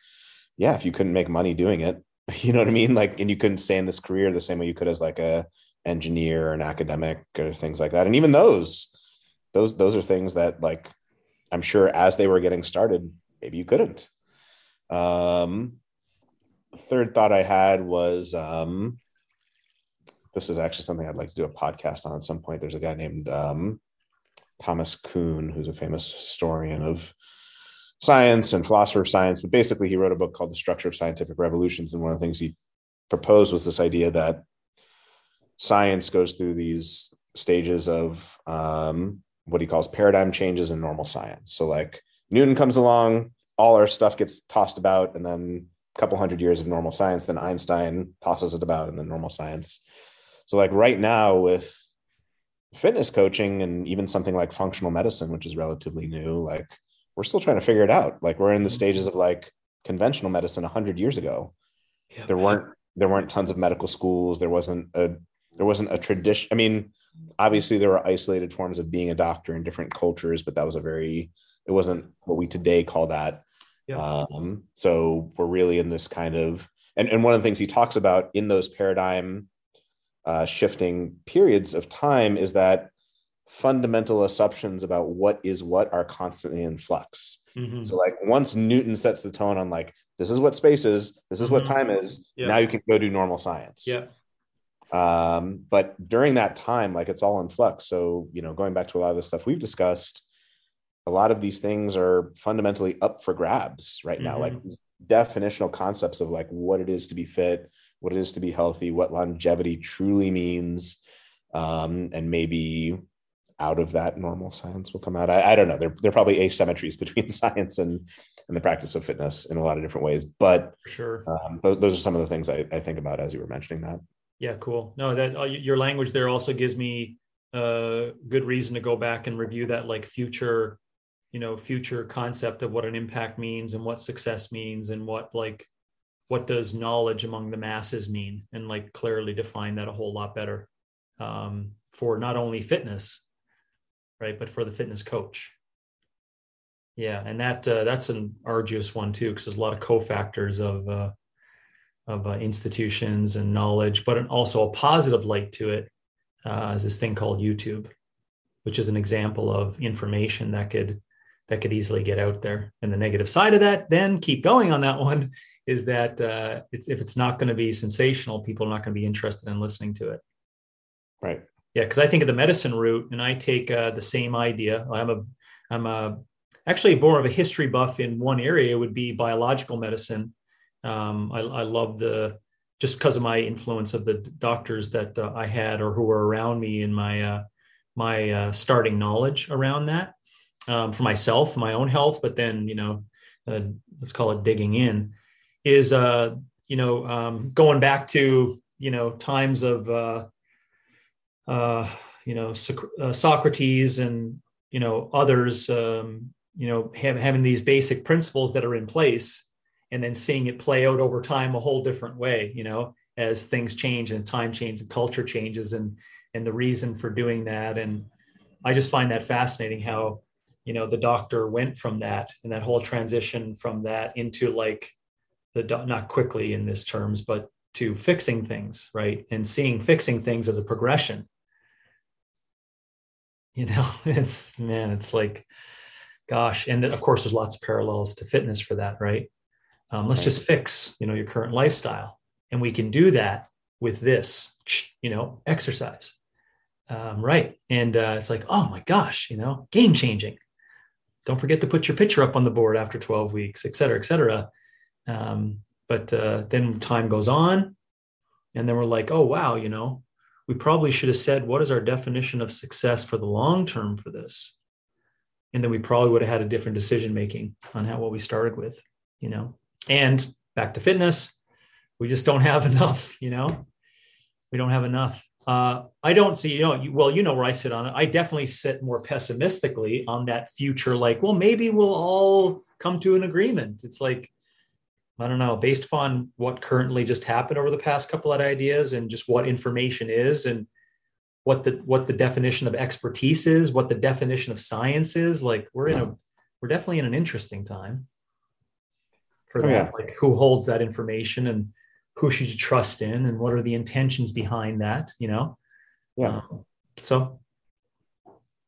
yeah if you couldn't make money doing it you know what i mean like and you couldn't stay in this career the same way you could as like a engineer or an academic or things like that and even those those those are things that like i'm sure as they were getting started maybe you couldn't um third thought i had was um this is actually something i'd like to do a podcast on at some point there's a guy named um thomas kuhn who's a famous historian of science and philosopher of science, but basically he wrote a book called The Structure of Scientific Revolutions. And one of the things he proposed was this idea that science goes through these stages of um, what he calls paradigm changes in normal science. So, like Newton comes along, all our stuff gets tossed about, and then a couple hundred years of normal science, then Einstein tosses it about, and then normal science. So, like right now with fitness coaching and even something like functional medicine, which is relatively new, like we're still trying to figure it out. Like we're in the stages of like conventional medicine 100 years ago. Yeah, there weren't there weren't tons of medical schools. There wasn't a there wasn't a tradition. I mean, obviously there were isolated forms of being a doctor in different cultures, but that was a very it wasn't what we today call that. Yeah. Um, so we're really in this kind of and, and one of the things he talks about in those paradigm uh, shifting periods of time is that fundamental assumptions about what is what are constantly in flux. Mhm. So like once Newton sets the tone on like this is what space is, this is what Mhm. time is, Yeah. now you can go do normal science. yeah Um, but during that time, like it's all in flux. So, you know, going back to a lot of the stuff we've discussed, a lot of these things are fundamentally up for grabs right now. Mhm. Like these definitional concepts of like what it is to be fit, what it is to be healthy, what longevity truly means, um, and maybe out of that normal science will come out. I, I don't know. There, there are probably asymmetries between science and and the practice of fitness in a lot of different ways. But sure um, those, those are some of the things I, I think about as you were mentioning that. Yeah, cool. No, that uh, your language there also gives me a good reason to go back and review that like future, you know, future concept of what an impact means and what success means and what like what does knowledge among the masses mean and like clearly define that a whole lot better um, for not only fitness, right, but for the fitness coach. Yeah, and that uh, that's an arduous one too because there's a lot of cofactors of uh, of uh, institutions and knowledge, but also a positive light to it uh, is this thing called YouTube, which is an example of information that could that could easily get out there. And the negative side of that, then keep going on that one, is that uh, it's, if it's not going to be sensational, people are not going to be interested in listening to it. Right. Yeah, because I think of the medicine route, and I take uh, the same idea. I'm a, I'm a, actually more of a history buff in one area would be biological medicine. Um, I, I love the just because of my influence of the doctors that uh, I had or who were around me in my uh, my uh, starting knowledge around that um, for myself, my own health, but then you know, uh, let's call it digging in, is uh, you know um, going back to you know times of uh, uh, you know Soc- uh, Socrates and you know others um, you know have, having these basic principles that are in place and then seeing it play out over time a whole different way you know as things change and time changes and culture changes and and the reason for doing that. And i just find that fascinating how you know the doctor went from that and that whole transition from that into like the not quickly in this terms but to fixing things right? And seeing fixing things as a progression. You know it's man it's like gosh. And of course there's lots of parallels to fitness for that right um, let's just fix you know your current lifestyle. And we can do that with this you know exercise. Um, right. And uh, it's like oh my gosh you know game changing. Don't forget to put your picture up on the board after 12 weeks et cetera et cetera. Um, but uh, then time goes on. And then we're like oh wow you know we probably should have said what is our definition of success for the long term for this? And then we probably would have had a different decision making on how what we started with you know and back to fitness we just don't have enough you know? We don't have enough. Uh, i don't see you know you, well you know where i sit on it. I definitely sit more pessimistically on that future like well maybe we'll all come to an agreement. It's like i don't know based upon what currently just happened over the past couple of ideas and just what information is and what the what the definition of expertise is what the definition of science is like we're in a we're definitely in an interesting time for Oh, that yeah. like who holds that information and who should you trust in and what are the intentions behind that you know Yeah. Um, so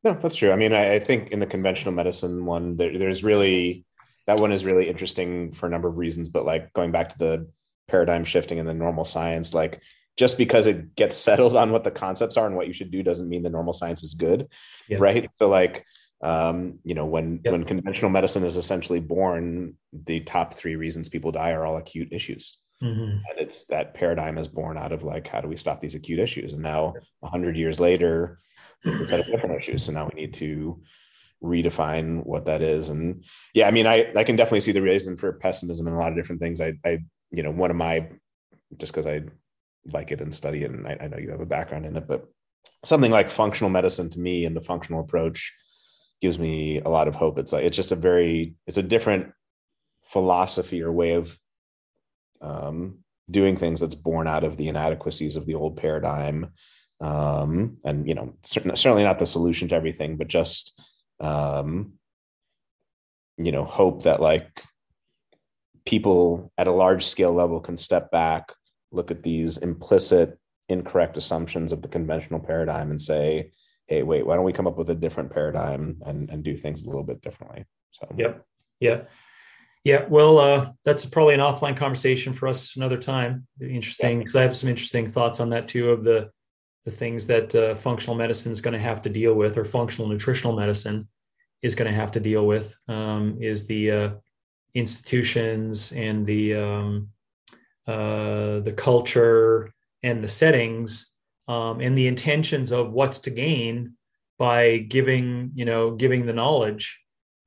No, that's true. I mean, I, I think in the conventional medicine one, there, there's really that one is really interesting for a number of reasons. But like going back to the paradigm shifting in the normal science, like just because it gets settled on what the concepts are and what you should do doesn't mean the normal science is good, Yeah. right? So like, um, you know, when Yep. when conventional medicine is essentially born, the top three reasons people die are all acute issues. mhm. and it's that paradigm is born out of like how do we stop these acute issues and now 100 years later it's a set of different issues so now we need to redefine what that is and yeah i mean i i can definitely see the reason for pessimism and a lot of different things i i you know one of my just because i like it and study it and I, I know you have a background in it but something like functional medicine to me and the functional approach gives me a lot of hope. It's like it's just a very it's a different philosophy or way of um, doing things that's born out of the inadequacies of the old paradigm. Um, and you know certainly, not the solution to everything but just um, you know hope that like people at a large scale level can step back look at these implicit incorrect assumptions of the conventional paradigm and say hey wait why don't we come up with a different paradigm and and do things a little bit differently? So yep. Yeah. Yeah. Well uh that's probably an offline conversation for us another time. Interesting because yeah. i have some interesting thoughts on that too of the the things that uh, functional medicine is going to have to deal with or functional nutritional medicine is going to have to deal with um, is the uh, institutions and the um, uh, the culture and the settings um, and the intentions of what's to gain by giving you know giving the knowledge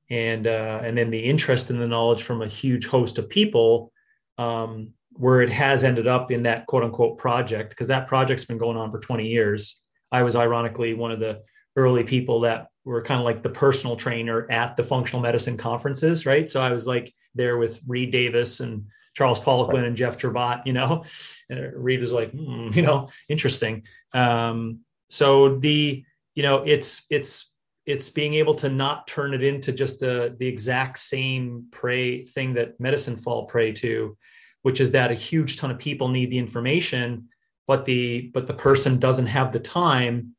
and uh, and then the interest in the knowledge from a huge host of people um, where it has ended up in that quote unquote project because that project's been going on for 20 years. I was ironically one of the early people that were kind of like the personal trainer at the functional medicine conferences right? So i was like there with reed davis and Charles Poliquin right. and Jeff Trabat, you know, and Reed was like, hmm, you know, interesting. Um, so the, you know, it's, it's, it's being able to not turn it into just the, the exact same prey thing that medicine fall prey to, which is that a huge ton of people need the information, but the, but the person doesn't have the time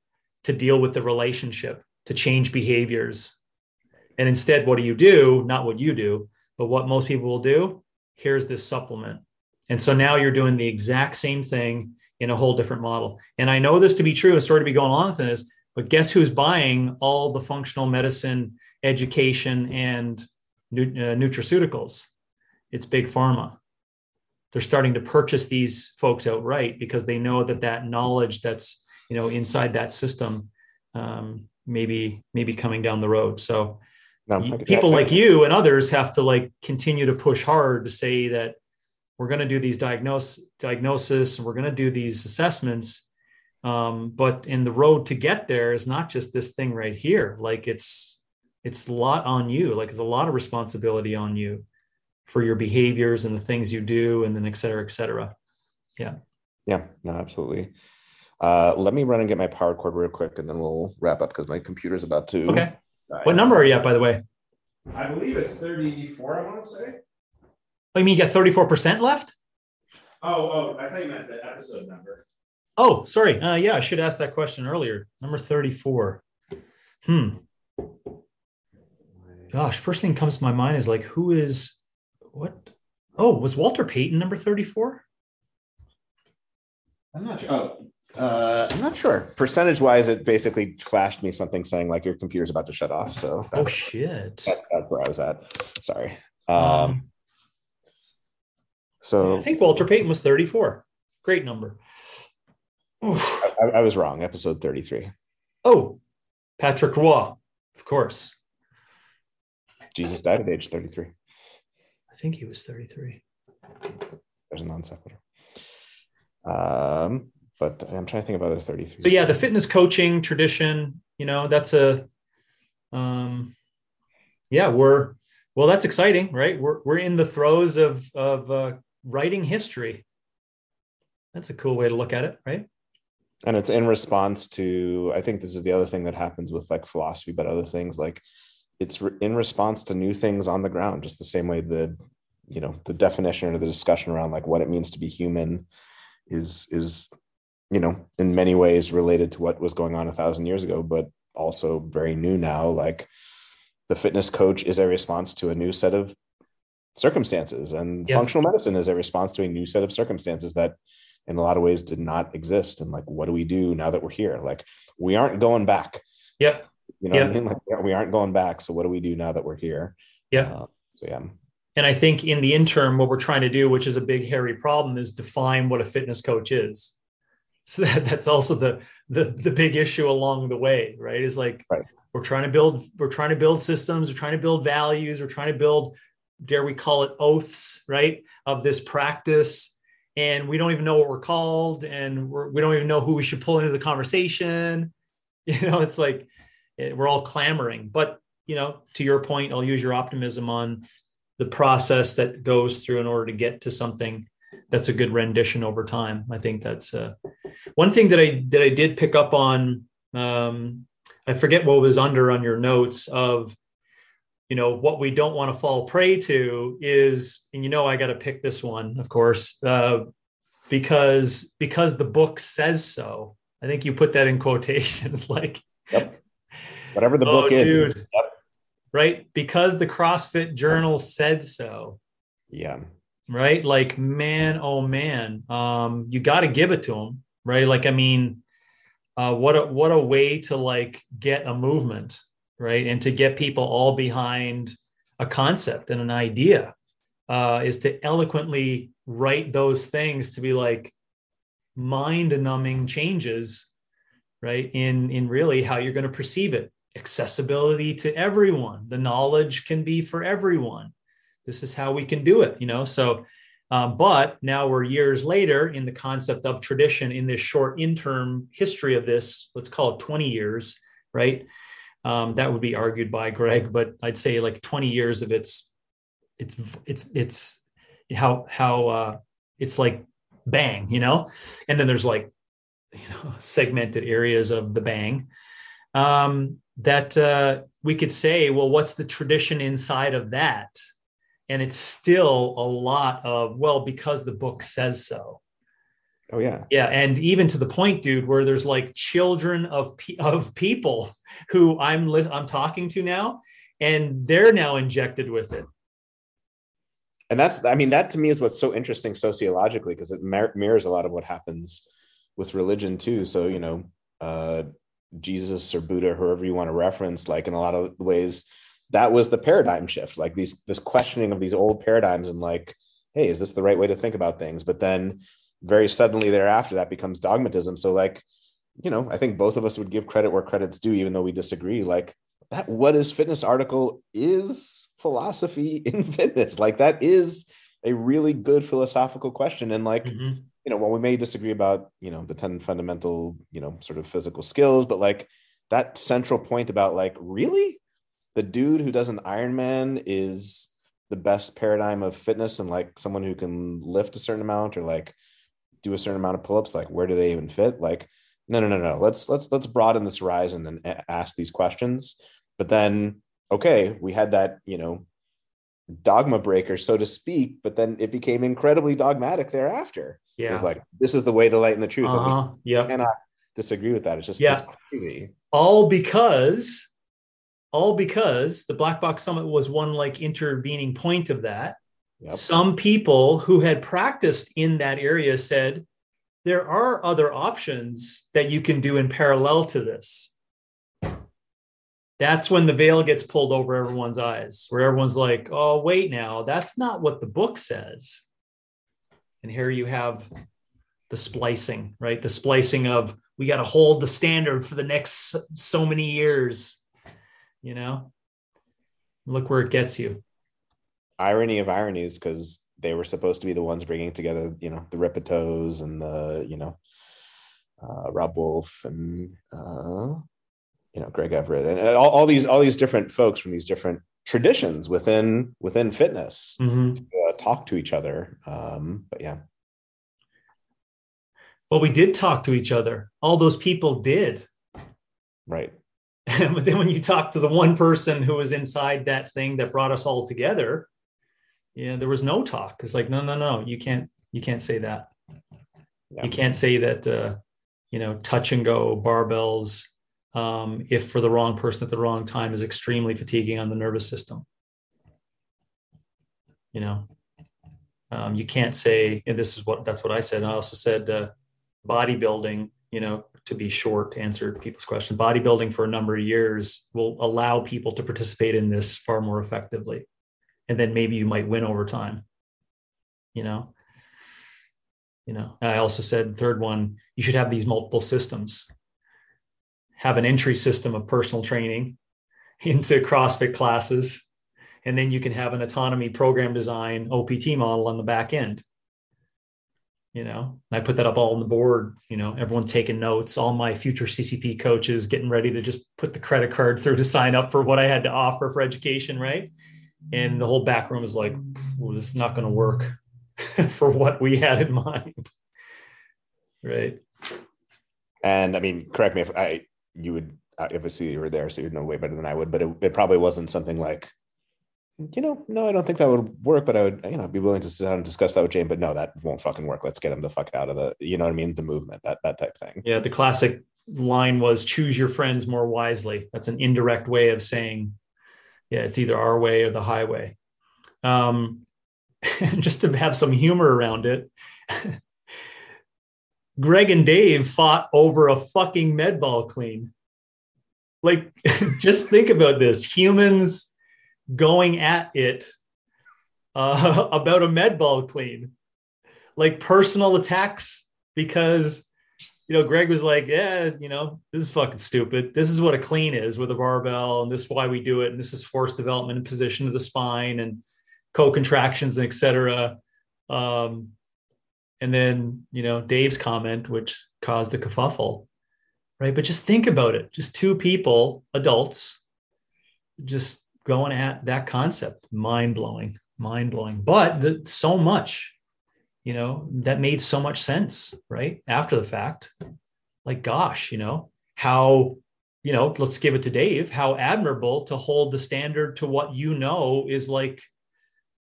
to deal with the relationship, to change behaviors. And instead, what do you do? Not what you do, but what most people will do here's this supplement. And so now you're doing the exact same thing in a whole different model. And I know this to be true and sorry to be going on with this, but guess who's buying all the functional medicine education and uh, nutraceuticals? It's big pharma. They're starting to purchase these folks outright because they know that that knowledge that's you know inside that system um, maybe maybe coming down the road. So no, people like you and others have to like continue to push hard to say that we're going to do these diagnose diagnosis and we're going to do these assessments. Um, but in the road to get there is not just this thing right here. Like it's it's a lot on you. Like it's a lot of responsibility on you for your behaviors and the things you do and then et cetera et cetera. Yeah. Yeah. No absolutely. Uh, let me run and get my power cord real quick and then we'll wrap up because my computer's about to okay what number are you at, by the way? I believe it's 34, I want to say. Oh, you mean you got 34% left? Oh, oh, I thought you meant the episode number. Oh, sorry. Uh, yeah, I should ask that question earlier. Number 34. Hmm. Gosh, first thing comes to my mind is like, who is what? Oh, was Walter Payton number 34? I'm not sure. Oh, uh, I'm not sure. Percentage wise, it basically flashed me something saying like your computer's about to shut off. So oh shit, that's, that's where I was at. Sorry. Um, um, so I think Walter Payton was 34. Great number. I, I, was wrong. Episode 33. Oh, Patrick Roy, of course. Jesus died at age 33. I think he was 33. There's a non sequitur. Um, but I'm trying to think about the 33. So yeah, the fitness coaching tradition, you know, that's a, um, yeah, we're, well, that's exciting, right? We're, we're in the throes of, of uh, writing history. That's a cool way to look at it, right? And it's in response to, I think this is the other thing that happens with like philosophy, but other things like it's re- in response to new things on the ground, just the same way the, you know, the definition or the discussion around like what it means to be human is, is you know, in many ways related to what was going on a thousand years ago, but also very new now. Like the fitness coach is a response to a new set of circumstances, and yeah. functional medicine is a response to a new set of circumstances that, in a lot of ways, did not exist. And like, what do we do now that we're here? Like, we aren't going back. Yeah. You know I mean? Like, we aren't going back. So, what do we do now that we're here? Yeah. Uh, so, yeah. And I think in the interim, what we're trying to do, which is a big, hairy problem, is define what a fitness coach is so that, that's also the, the the big issue along the way right? Is like right. we're trying to build we're trying to build systems we're trying to build values we're trying to build dare we call it oaths right of this practice. And we don't even know what we're called and we're, we do not even know who we should pull into the conversation. You know it's like it, we're all clamoring. But you know to your point i'll use your optimism on the process that goes through in order to get to something that's a good rendition over time. I think that's uh, one thing that I that I did pick up on. Um, I forget what was under on your notes of you know what we don't want to fall prey to is and you know i got to pick this one of course uh, because because the book says so i think you put that in quotations like yep. whatever the book oh, is dude. Yep. right because the crossfit journal said so yeah right like man oh man um you got to give it to them right like i mean uh what a what a way to like get a movement right? And to get people all behind a concept and an idea uh, is to eloquently write those things to be like mind-numbing changes, right? In in really how you're going to perceive it. Accessibility to everyone. The knowledge can be for everyone. This is how we can do it, you know. So, um, but now we're years later in the concept of tradition in this short interim history of this. Let's call it 20 years, right? Um, that would be argued by Greg, but I'd say like 20 years of its, it's, it's, it's how, how, uh, it's like bang, you know, and then there's like, you know, segmented areas of the bang. Um, that uh, we could say, well, what's the tradition inside of that? And it's still a lot of, well, because the book says so. Oh yeah. Yeah, and even to the point, dude, where there's like children of of people who I'm li- I'm talking to now, and they're now injected with it. And that's, I mean, that to me is what's so interesting sociologically because it mir- mirrors a lot of what happens with religion too. So you know, uh, Jesus or Buddha, whoever you want to reference, like in a lot of ways, that was the paradigm shift. Like these this questioning of these old paradigms and like, hey, is this the right way to think about things? But then very suddenly thereafter that becomes dogmatism so like you know i think both of us would give credit where credit's due even though we disagree like that what is fitness article is philosophy in fitness like that is a really good philosophical question and like mm-hmm. you know while we may disagree about you know the 10 fundamental you know sort of physical skills but like that central point about like really the dude who does an ironman is the best paradigm of fitness and like someone who can lift a certain amount or like do a certain amount of pull-ups like where do they even fit? Like no no no no let's let's let's broaden this horizon and ask these questions. But then okay we had that you know dogma breaker so to speak but then it became incredibly dogmatic thereafter. Yeah it was like this is the way the light and the truth. Uh-huh. yeah cannot disagree with that. It's just yeah. crazy. All because all because the black box summit was one like intervening point of that Yep. Some people who had practiced in that area said, there are other options that you can do in parallel to this. That's when the veil gets pulled over everyone's eyes, where everyone's like, oh, wait now, that's not what the book says. And here you have the splicing, right? The splicing of we got to hold the standard for the next so many years, you know? Look where it gets you irony of ironies because they were supposed to be the ones bringing together, you know, the Rippetoes and the, you know, uh, Robb Wolf and, uh, you know, Greg Everett and all, all, these, all these different folks from these different traditions within, within fitness mm-hmm. to uh, talk to each other. Um, but yeah. Well, we did talk to each other. All those people did. Right. but then when you talk to the one person who was inside that thing that brought us all together, yeah, there was no talk. It's like, no, no, no, you can't, you can't say that. Yeah. You can't say that, uh, you know, touch and go barbells, um, if for the wrong person at the wrong time is extremely fatiguing on the nervous system. You know, um, you can't say, and this is what, that's what I said. And I also said, uh, bodybuilding, you know, to be short to answer people's question, bodybuilding for a number of years will allow people to participate in this far more effectively. And then maybe you might win over time you know? You know i also said third one you should have these multiple systems. Have an entry system of personal training into crossfit classes. And then you can have an autonomy program design opt model on the back end you know i put that up all on the board you know everyone taking notes all my future ccp coaches getting ready to just put the credit card through to sign up for what i had to offer for education right? And the whole back room is like well, this is not going to work for what we had in mind. Right. And i mean correct me if i you would uh, obviously you were there so you'd know way better than i would but it, it probably wasn't something like you know, no, I don't think that would work, but I would, you know, be willing to sit down and discuss that with Jane. But no, that won't fucking work. Let's get him the fuck out of the, you know what I mean? The movement, that that type thing. Yeah, the classic line was choose your friends more wisely. That's an indirect way of saying, yeah, it's either our way or the highway. Um, just to have some humor around it, Greg and Dave fought over a fucking med ball clean. Like, just think about this humans going at it uh, about a med ball clean, like personal attacks, because, you know, Greg was like, yeah, you know, this is fucking stupid. This is what a clean is with a barbell, and this is why we do it. And this is force development and position of the spine and co-contractions and et cetera. Um, and then, you know, Dave's comment, which caused a kerfuffle right? But just think about it just two people, adults, just going at that concept. Mind blowing, mind blowing. But the, so much, you know, that made so much sense, right? After the fact. Like, gosh, you know, how, you know, let's give it to Dave, how admirable to hold the standard to what you know is like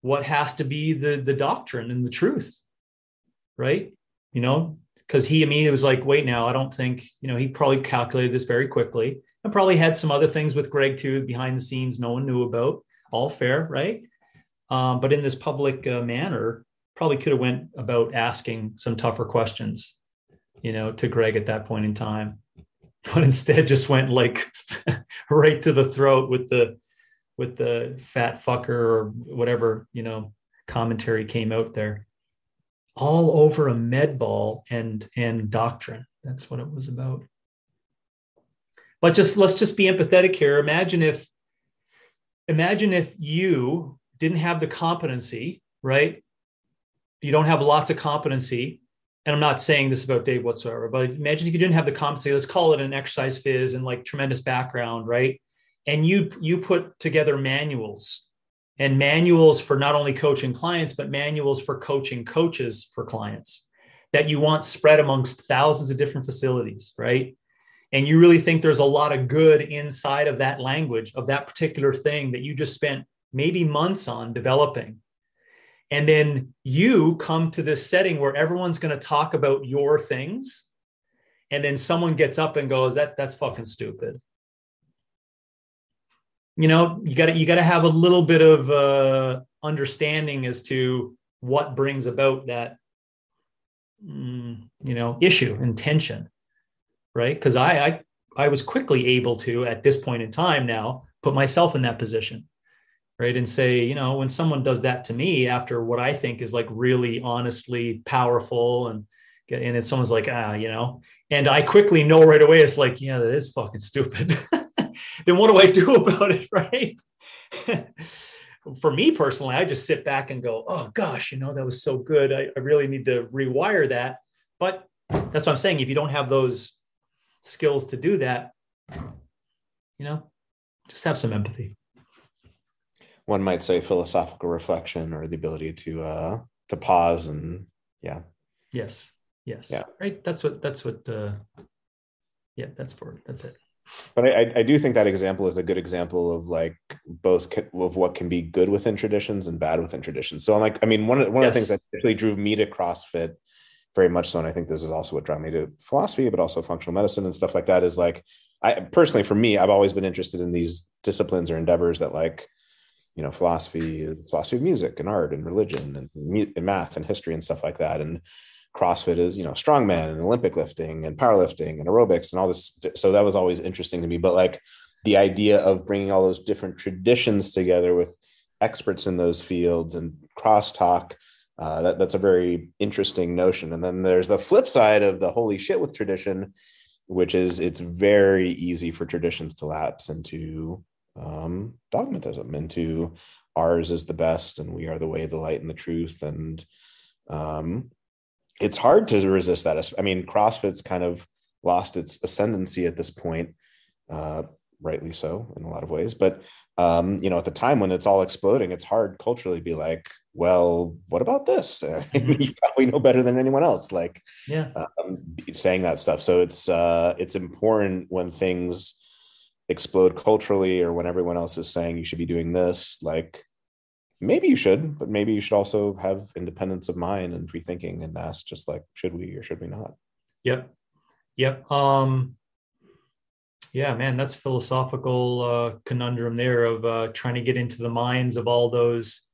what has to be the the doctrine and the truth right you know because he immediately was like, wait, now I don't think, you know, he probably calculated this very quickly and probably had some other things with Greg too behind the scenes no one knew about. All fair, right? Um, but in this public uh, manner, probably could have went about asking some tougher questions, you know, to Greg at that point in time, but instead just went like right to the throat with the with the fat fucker or whatever you know commentary came out there all over a med ball and and doctrine. That's what it was about. But just let's just be empathetic here. Imagine if imagine if you didn't have the competency, right? You don't have lots of competency. And I'm not saying this about Dave whatsoever, but imagine if you didn't have the competency, let's call it an exercise phys and like tremendous background, right? And you you put together manuals and manuals for not only coaching clients, but manuals for coaching coaches for clients that you want spread amongst thousands of different facilities, right? And you really think there's a lot of good inside of that language, of that particular thing that you just spent maybe months on developing. And then you come to this setting where everyone's going to talk about your things. And then someone gets up and goes, that, that's fucking stupid you know you got to you got to have a little bit of uh, understanding as to what brings about that mm, you know issue and tension right because I, I i was quickly able to at this point in time now put myself in that position right and say you know when someone does that to me after what i think is like really honestly powerful and and then someone's like ah you know and i quickly know right away it's like yeah that is fucking stupid then what do I do about it? Right. For me personally, I just sit back and go, oh gosh, you know, that was so good. I, I really need to rewire that. But that's what I'm saying. If you don't have those skills to do that, you know, just have some empathy. One might say philosophical reflection or the ability to uh to pause and yeah. Yes. Yes. Yeah. Right. That's what that's what uh yeah, that's for that's it but I, I do think that example is a good example of like both of what can be good within traditions and bad within traditions. So I'm like, I mean, one of one yes. of the things that actually drew me to CrossFit very much so, and I think this is also what drew me to philosophy, but also functional medicine and stuff like that. Is like, I personally, for me, I've always been interested in these disciplines or endeavors that like, you know, philosophy, philosophy of music and art and religion and, and math and history and stuff like that. And CrossFit is, you know, strongman and Olympic lifting and powerlifting and aerobics and all this. So that was always interesting to me. But like the idea of bringing all those different traditions together with experts in those fields and crosstalk, uh, that, that's a very interesting notion. And then there's the flip side of the holy shit with tradition, which is it's very easy for traditions to lapse into um, dogmatism, into ours is the best and we are the way, the light, and the truth. And um, it's hard to resist that. I mean, CrossFit's kind of lost its ascendancy at this point, uh, rightly so in a lot of ways. But um, you know, at the time when it's all exploding, it's hard culturally be like, well, what about this? Mm-hmm. you probably know better than anyone else. Like, yeah, um, saying that stuff. So it's uh, it's important when things explode culturally or when everyone else is saying you should be doing this. Like, maybe you should, but maybe you should also have independence of mind and free thinking and ask just like, should we or should we not? Yep. Yep. Um, yeah, man, that's philosophical uh, conundrum there of uh, trying to get into the minds of all those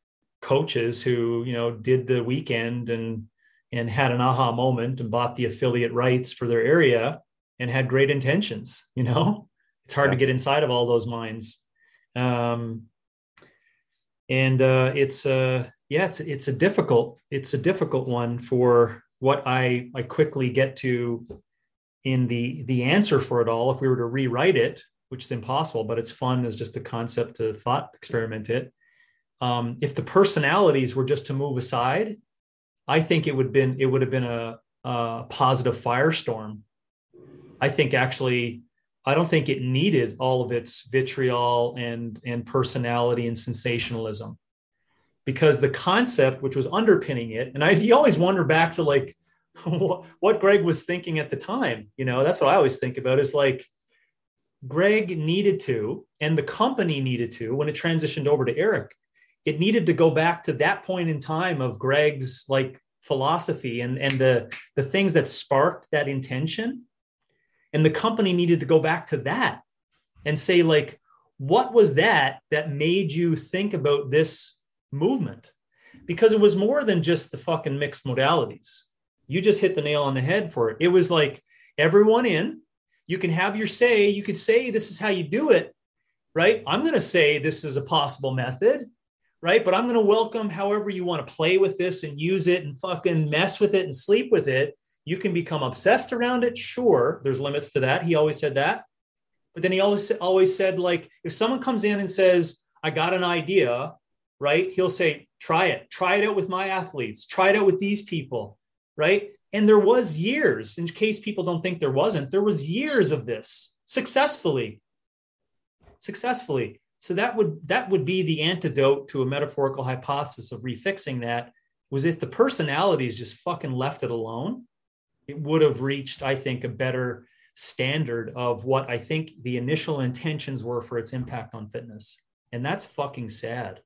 coaches who, you know, did the weekend and and had an aha moment and bought the affiliate rights for their area and had great intentions. You know, it's hard yeah. to get inside of all those minds. Um, and uh, it's uh, yeah, it's it's a difficult it's a difficult one for what I I quickly get to in the the answer for it all. If we were to rewrite it, which is impossible, but it's fun as just a concept to thought experiment it. Um, if the personalities were just to move aside, I think it would been it would have been a, a positive firestorm. I think actually I don't think it needed all of its vitriol and, and personality and sensationalism because the concept which was underpinning it, and I you always wonder back to like what Greg was thinking at the time. You know, that's what I always think about is like Greg needed to, and the company needed to, when it transitioned over to Eric, it needed to go back to that point in time of Greg's like philosophy and, and the, the things that sparked that intention. And the company needed to go back to that and say like what was that that made you think about this movement? Because it was more than just the fucking mixed modalities. You just hit the nail on the head for it. It was like everyone in you can have your say you could say this is how you do it right? I'm going to say this is a possible method right but i'm going to welcome however you want to play with this and use it and fucking mess with it and sleep with it you can become obsessed around it. Sure, there's limits to that. He always said that. But then he always always said like if someone comes in and says, "I got an idea," right? He'll say, "Try it. Try it out with my athletes. Try it out with these people." Right? And there was years, in case people don't think there wasn't, there was years of this successfully. Successfully. So that would that would be the antidote to a metaphorical hypothesis of refixing that was if the personalities just fucking left it alone it would have reached, I think, a better standard of what I think the initial intentions were for its impact on fitness. And that's fucking sad.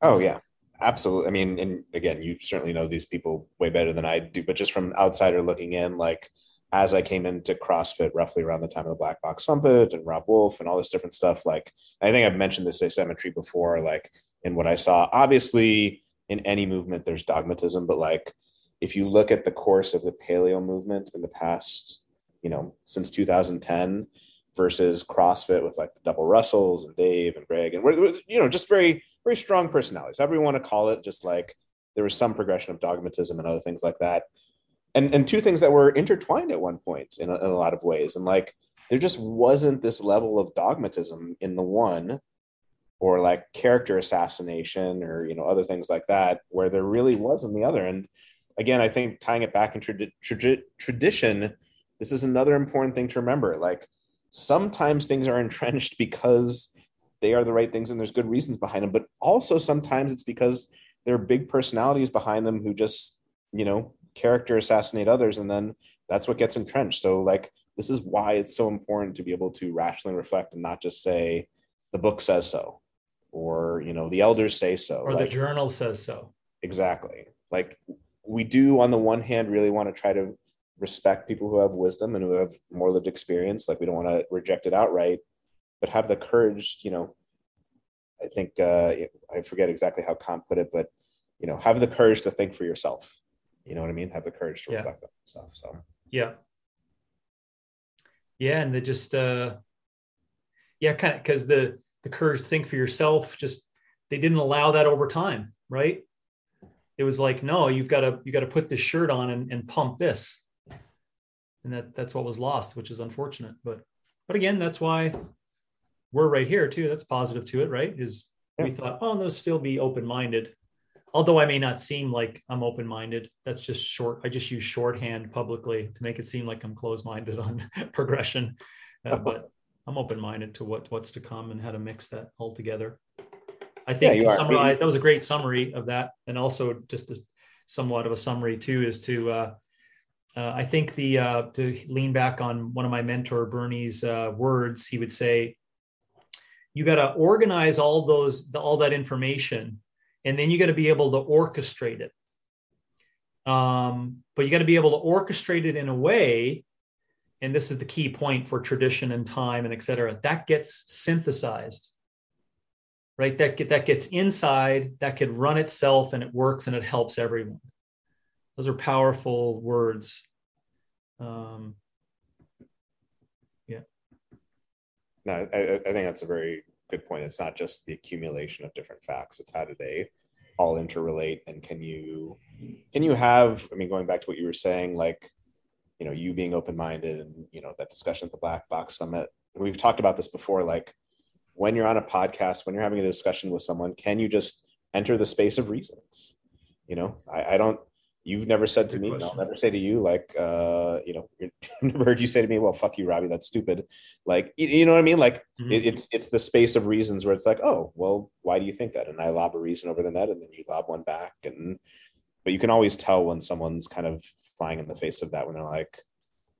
Oh, yeah. Absolutely. I mean, and again, you certainly know these people way better than I do, but just from outsider looking in, like as I came into CrossFit roughly around the time of the Black Box Summit and Robb Wolf and all this different stuff, like I think I've mentioned this asymmetry before, like in what I saw. Obviously, in any movement, there's dogmatism, but like if you look at the course of the paleo movement in the past, you know, since 2010 versus CrossFit with like the double Russells and Dave and Greg and you know, just very, very strong personalities, however you want to call it, just like there was some progression of dogmatism and other things like that. And, and two things that were intertwined at one point in a, in a lot of ways. And like, there just wasn't this level of dogmatism in the one or like character assassination or, you know, other things like that, where there really was in the other. And again, I think tying it back in tradi- tradi- tradition, this is another important thing to remember. Like sometimes things are entrenched because they are the right things and there's good reasons behind them, but also sometimes it's because there are big personalities behind them who just, you know, character assassinate others and then that's what gets entrenched. So like this is why it's so important to be able to rationally reflect and not just say the book says so or you know the elders say so or like, the journal says so. Exactly. Like we do on the one hand really want to try to respect people who have wisdom and who have more lived experience. Like we don't want to reject it outright but have the courage you know i think uh, i forget exactly how kant put it but you know have the courage to think for yourself you know what i mean? Have the courage to yeah. reflect on stuff so. Yeah. Yeah and they just uh yeah kind of because the the courage to think for yourself just they didn't allow that over time right? It was like no you've got to you got to put this shirt on and, and pump this. And that that's what was lost which is unfortunate but but again that's why we're right here too. That's positive to it right? Is we thought oh they'll still be open-minded although i may not seem like i'm open-minded that's just short i just use shorthand publicly to make it seem like i'm closed-minded on progression. Uh, but i'm open-minded to what what's to come and how to mix that all together. I think yeah, to summarize, that was a great summary of that, and also just a, somewhat of a summary too is to uh, uh, I think the uh, to lean back on one of my mentor Bernie's uh, words, he would say, "You got to organize all those all that information and then you got to be able to orchestrate it. Um, but you got to be able to orchestrate it in a way and this is the key point for tradition and time and et cetera that gets synthesized. Right? That get, that gets inside that could run itself and it works and it helps everyone. Those are powerful words. Um, yeah. No I, I think that's a very good point. It's not just the accumulation of different facts. It's how do they all interrelate? And can you can you have i mean going back to what you were saying like you know you being open-minded and you know that discussion at the black box summit. We've talked about this before like when you're on a podcast when you're having a discussion with someone can you just enter the space of reasons? You know i, I don't you've never said to Good me question. i'll never say to you like uh you know i've never heard you say to me well fuck you robbie that's stupid. Like you, you know what i mean? Like mm-hmm. it, it's it's the space of reasons where it's like oh well why do you think that? And i lob a reason over the net and then you lob one back and but you can always tell when someone's kind of flying in the face of that when they're like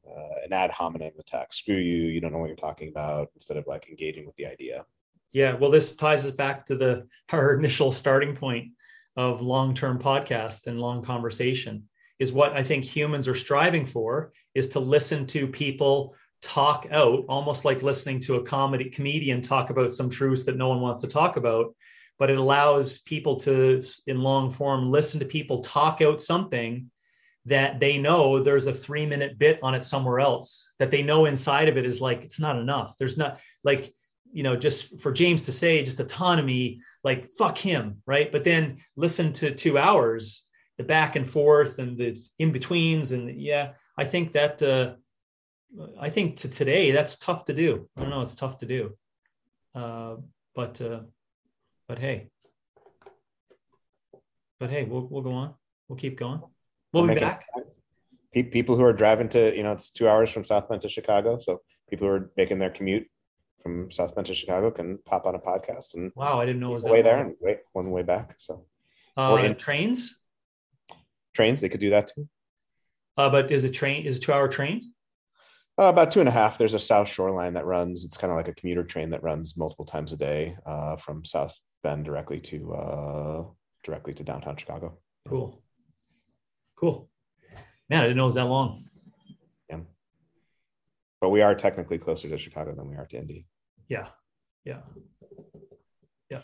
uh, an ad hominem attack screw you you don't know what you're talking about instead of like engaging with the idea. Yeah well this ties us back to the our initial starting point of long-term podcast and long conversation is what I think humans are striving for is to listen to people talk out almost like listening to a comedy comedian talk about some truths that no one wants to talk about. But it allows people to in long form listen to people talk out something that they know there's a 3 minute bit on it somewhere else that they know inside of it is like it's not enough. There's not like you know, just for James to say just autonomy, like fuck him, right? But then listen to two hours, the back and forth and the in betweens, and yeah, I think that uh, I think to today that's tough to do. I don't know, it's tough to do, uh, but uh, but hey, but hey, we'll we'll go on. We'll keep going. We'll be back. People who are driving to, you know, it's two hours from South Bend to Chicago. So people who are making their commute from South Bend to Chicago can pop on a podcast and wow, I didn't know it was way there and wait one way back. So uh, in, trains, trains they could do that too. Uh, but is a train is a two hour train? Uh, about two and a half. There's a South Shore line that runs. It's kind of like a commuter train that runs multiple times a day uh, from South Bend directly to uh, directly to downtown Chicago. Cool, cool. Man, I didn't know it was that long. Yeah, but we are technically closer to Chicago than we are to Indy. Yeah. Yeah. Yeah.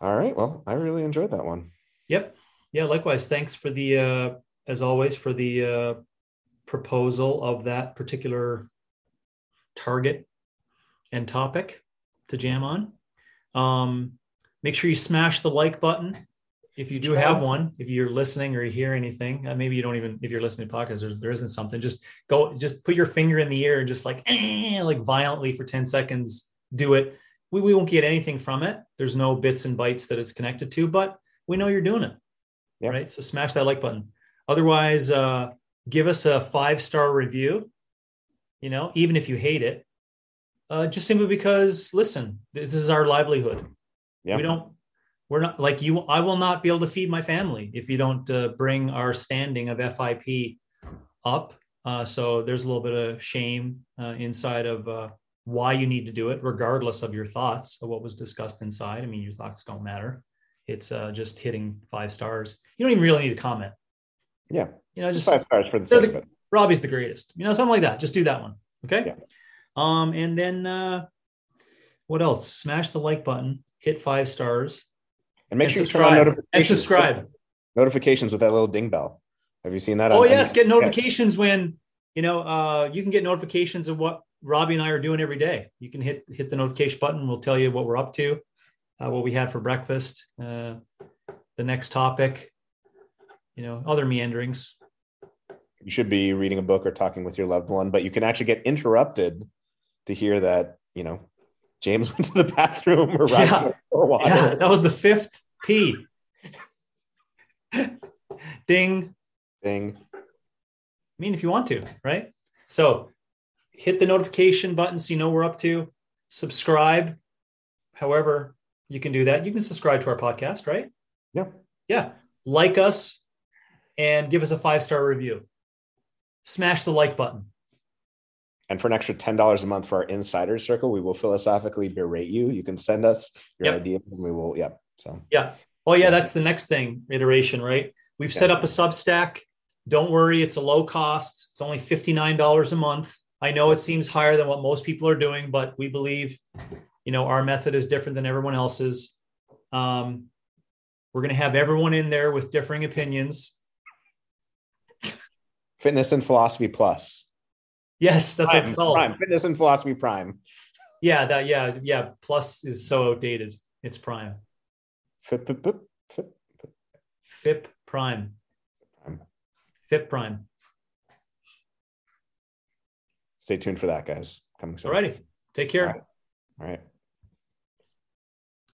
All right. Well, I really enjoyed that one. Yep. Yeah. Likewise. Thanks for the, uh, as always, for the uh, proposal of that particular target and topic to jam on. Um, make sure you smash the like button if you do have one, if you're listening or you hear anything, uh, maybe you don't even if you're listening to podcasts, there's, there isn't something. Just go, just put your finger in the air and just like eh, like violently for ten seconds. Do it. We we won't get anything from it. There's no bits and bytes that it's connected to, but we know you're doing it. Yep. Right. So smash that like button. Otherwise, uh, give us a five star review. You know, even if you hate it, uh, just simply because listen, this is our livelihood. Yep. We don't we're not like you i will not be able to feed my family if you don't uh, bring our standing of fip up. Uh, so there's a little bit of shame uh, inside of uh, why you need to do it regardless of your thoughts of what was discussed inside. I mean your thoughts don't matter. It's uh, just hitting five stars. You don't even really need to comment. Yeah. You know just, just five stars for the sake of it. Robbie's the greatest. You know something like that. Just do that one. Okay? Yeah. um and then uh what else? Smash the like button. Hit five stars and make and sure subscribe. you turn on notifications. And subscribe. Notifications with that little ding bell. Have you seen that? Oh, on, yes. Get notifications when, you know, uh, you can get notifications of what Robbie and I are doing every day. You can hit hit the notification button. We'll tell you what we're up to, uh, what we had for breakfast, uh, the next topic, you know, other meanderings. You should be reading a book or talking with your loved one, but you can actually get interrupted to hear that, you know, James went to the bathroom or yeah. water. Yeah, that was the fifth P. Ding. Ding. I mean, if you want to, right? So hit the notification button so you know we're up to. Subscribe. However, you can do that. You can subscribe to our podcast, right? Yeah. Yeah. Like us and give us a five star review. Smash the like button. And for an extra $10 a month for our insider circle, we will philosophically berate you. You can send us your yep. ideas and we will, yeah, So yeah. Oh yeah, that's the next thing iteration, right? We've yeah. set up a Substack. Don't worry, it's a low cost. It's only $59 a month. I know it seems higher than what most people are doing, but we believe, you know, our method is different than everyone else's. Um, we're going to have everyone in there with differing opinions. Fitness and philosophy plus. Yes, that's prime, what it's called. Prime. Fitness and philosophy prime. Yeah, that yeah, yeah. Plus is so outdated. It's prime. FIP, FIP, FIP, FIP prime. prime. FIP prime. Stay tuned for that, guys. Coming soon. Alrighty. Take care. All right. All right.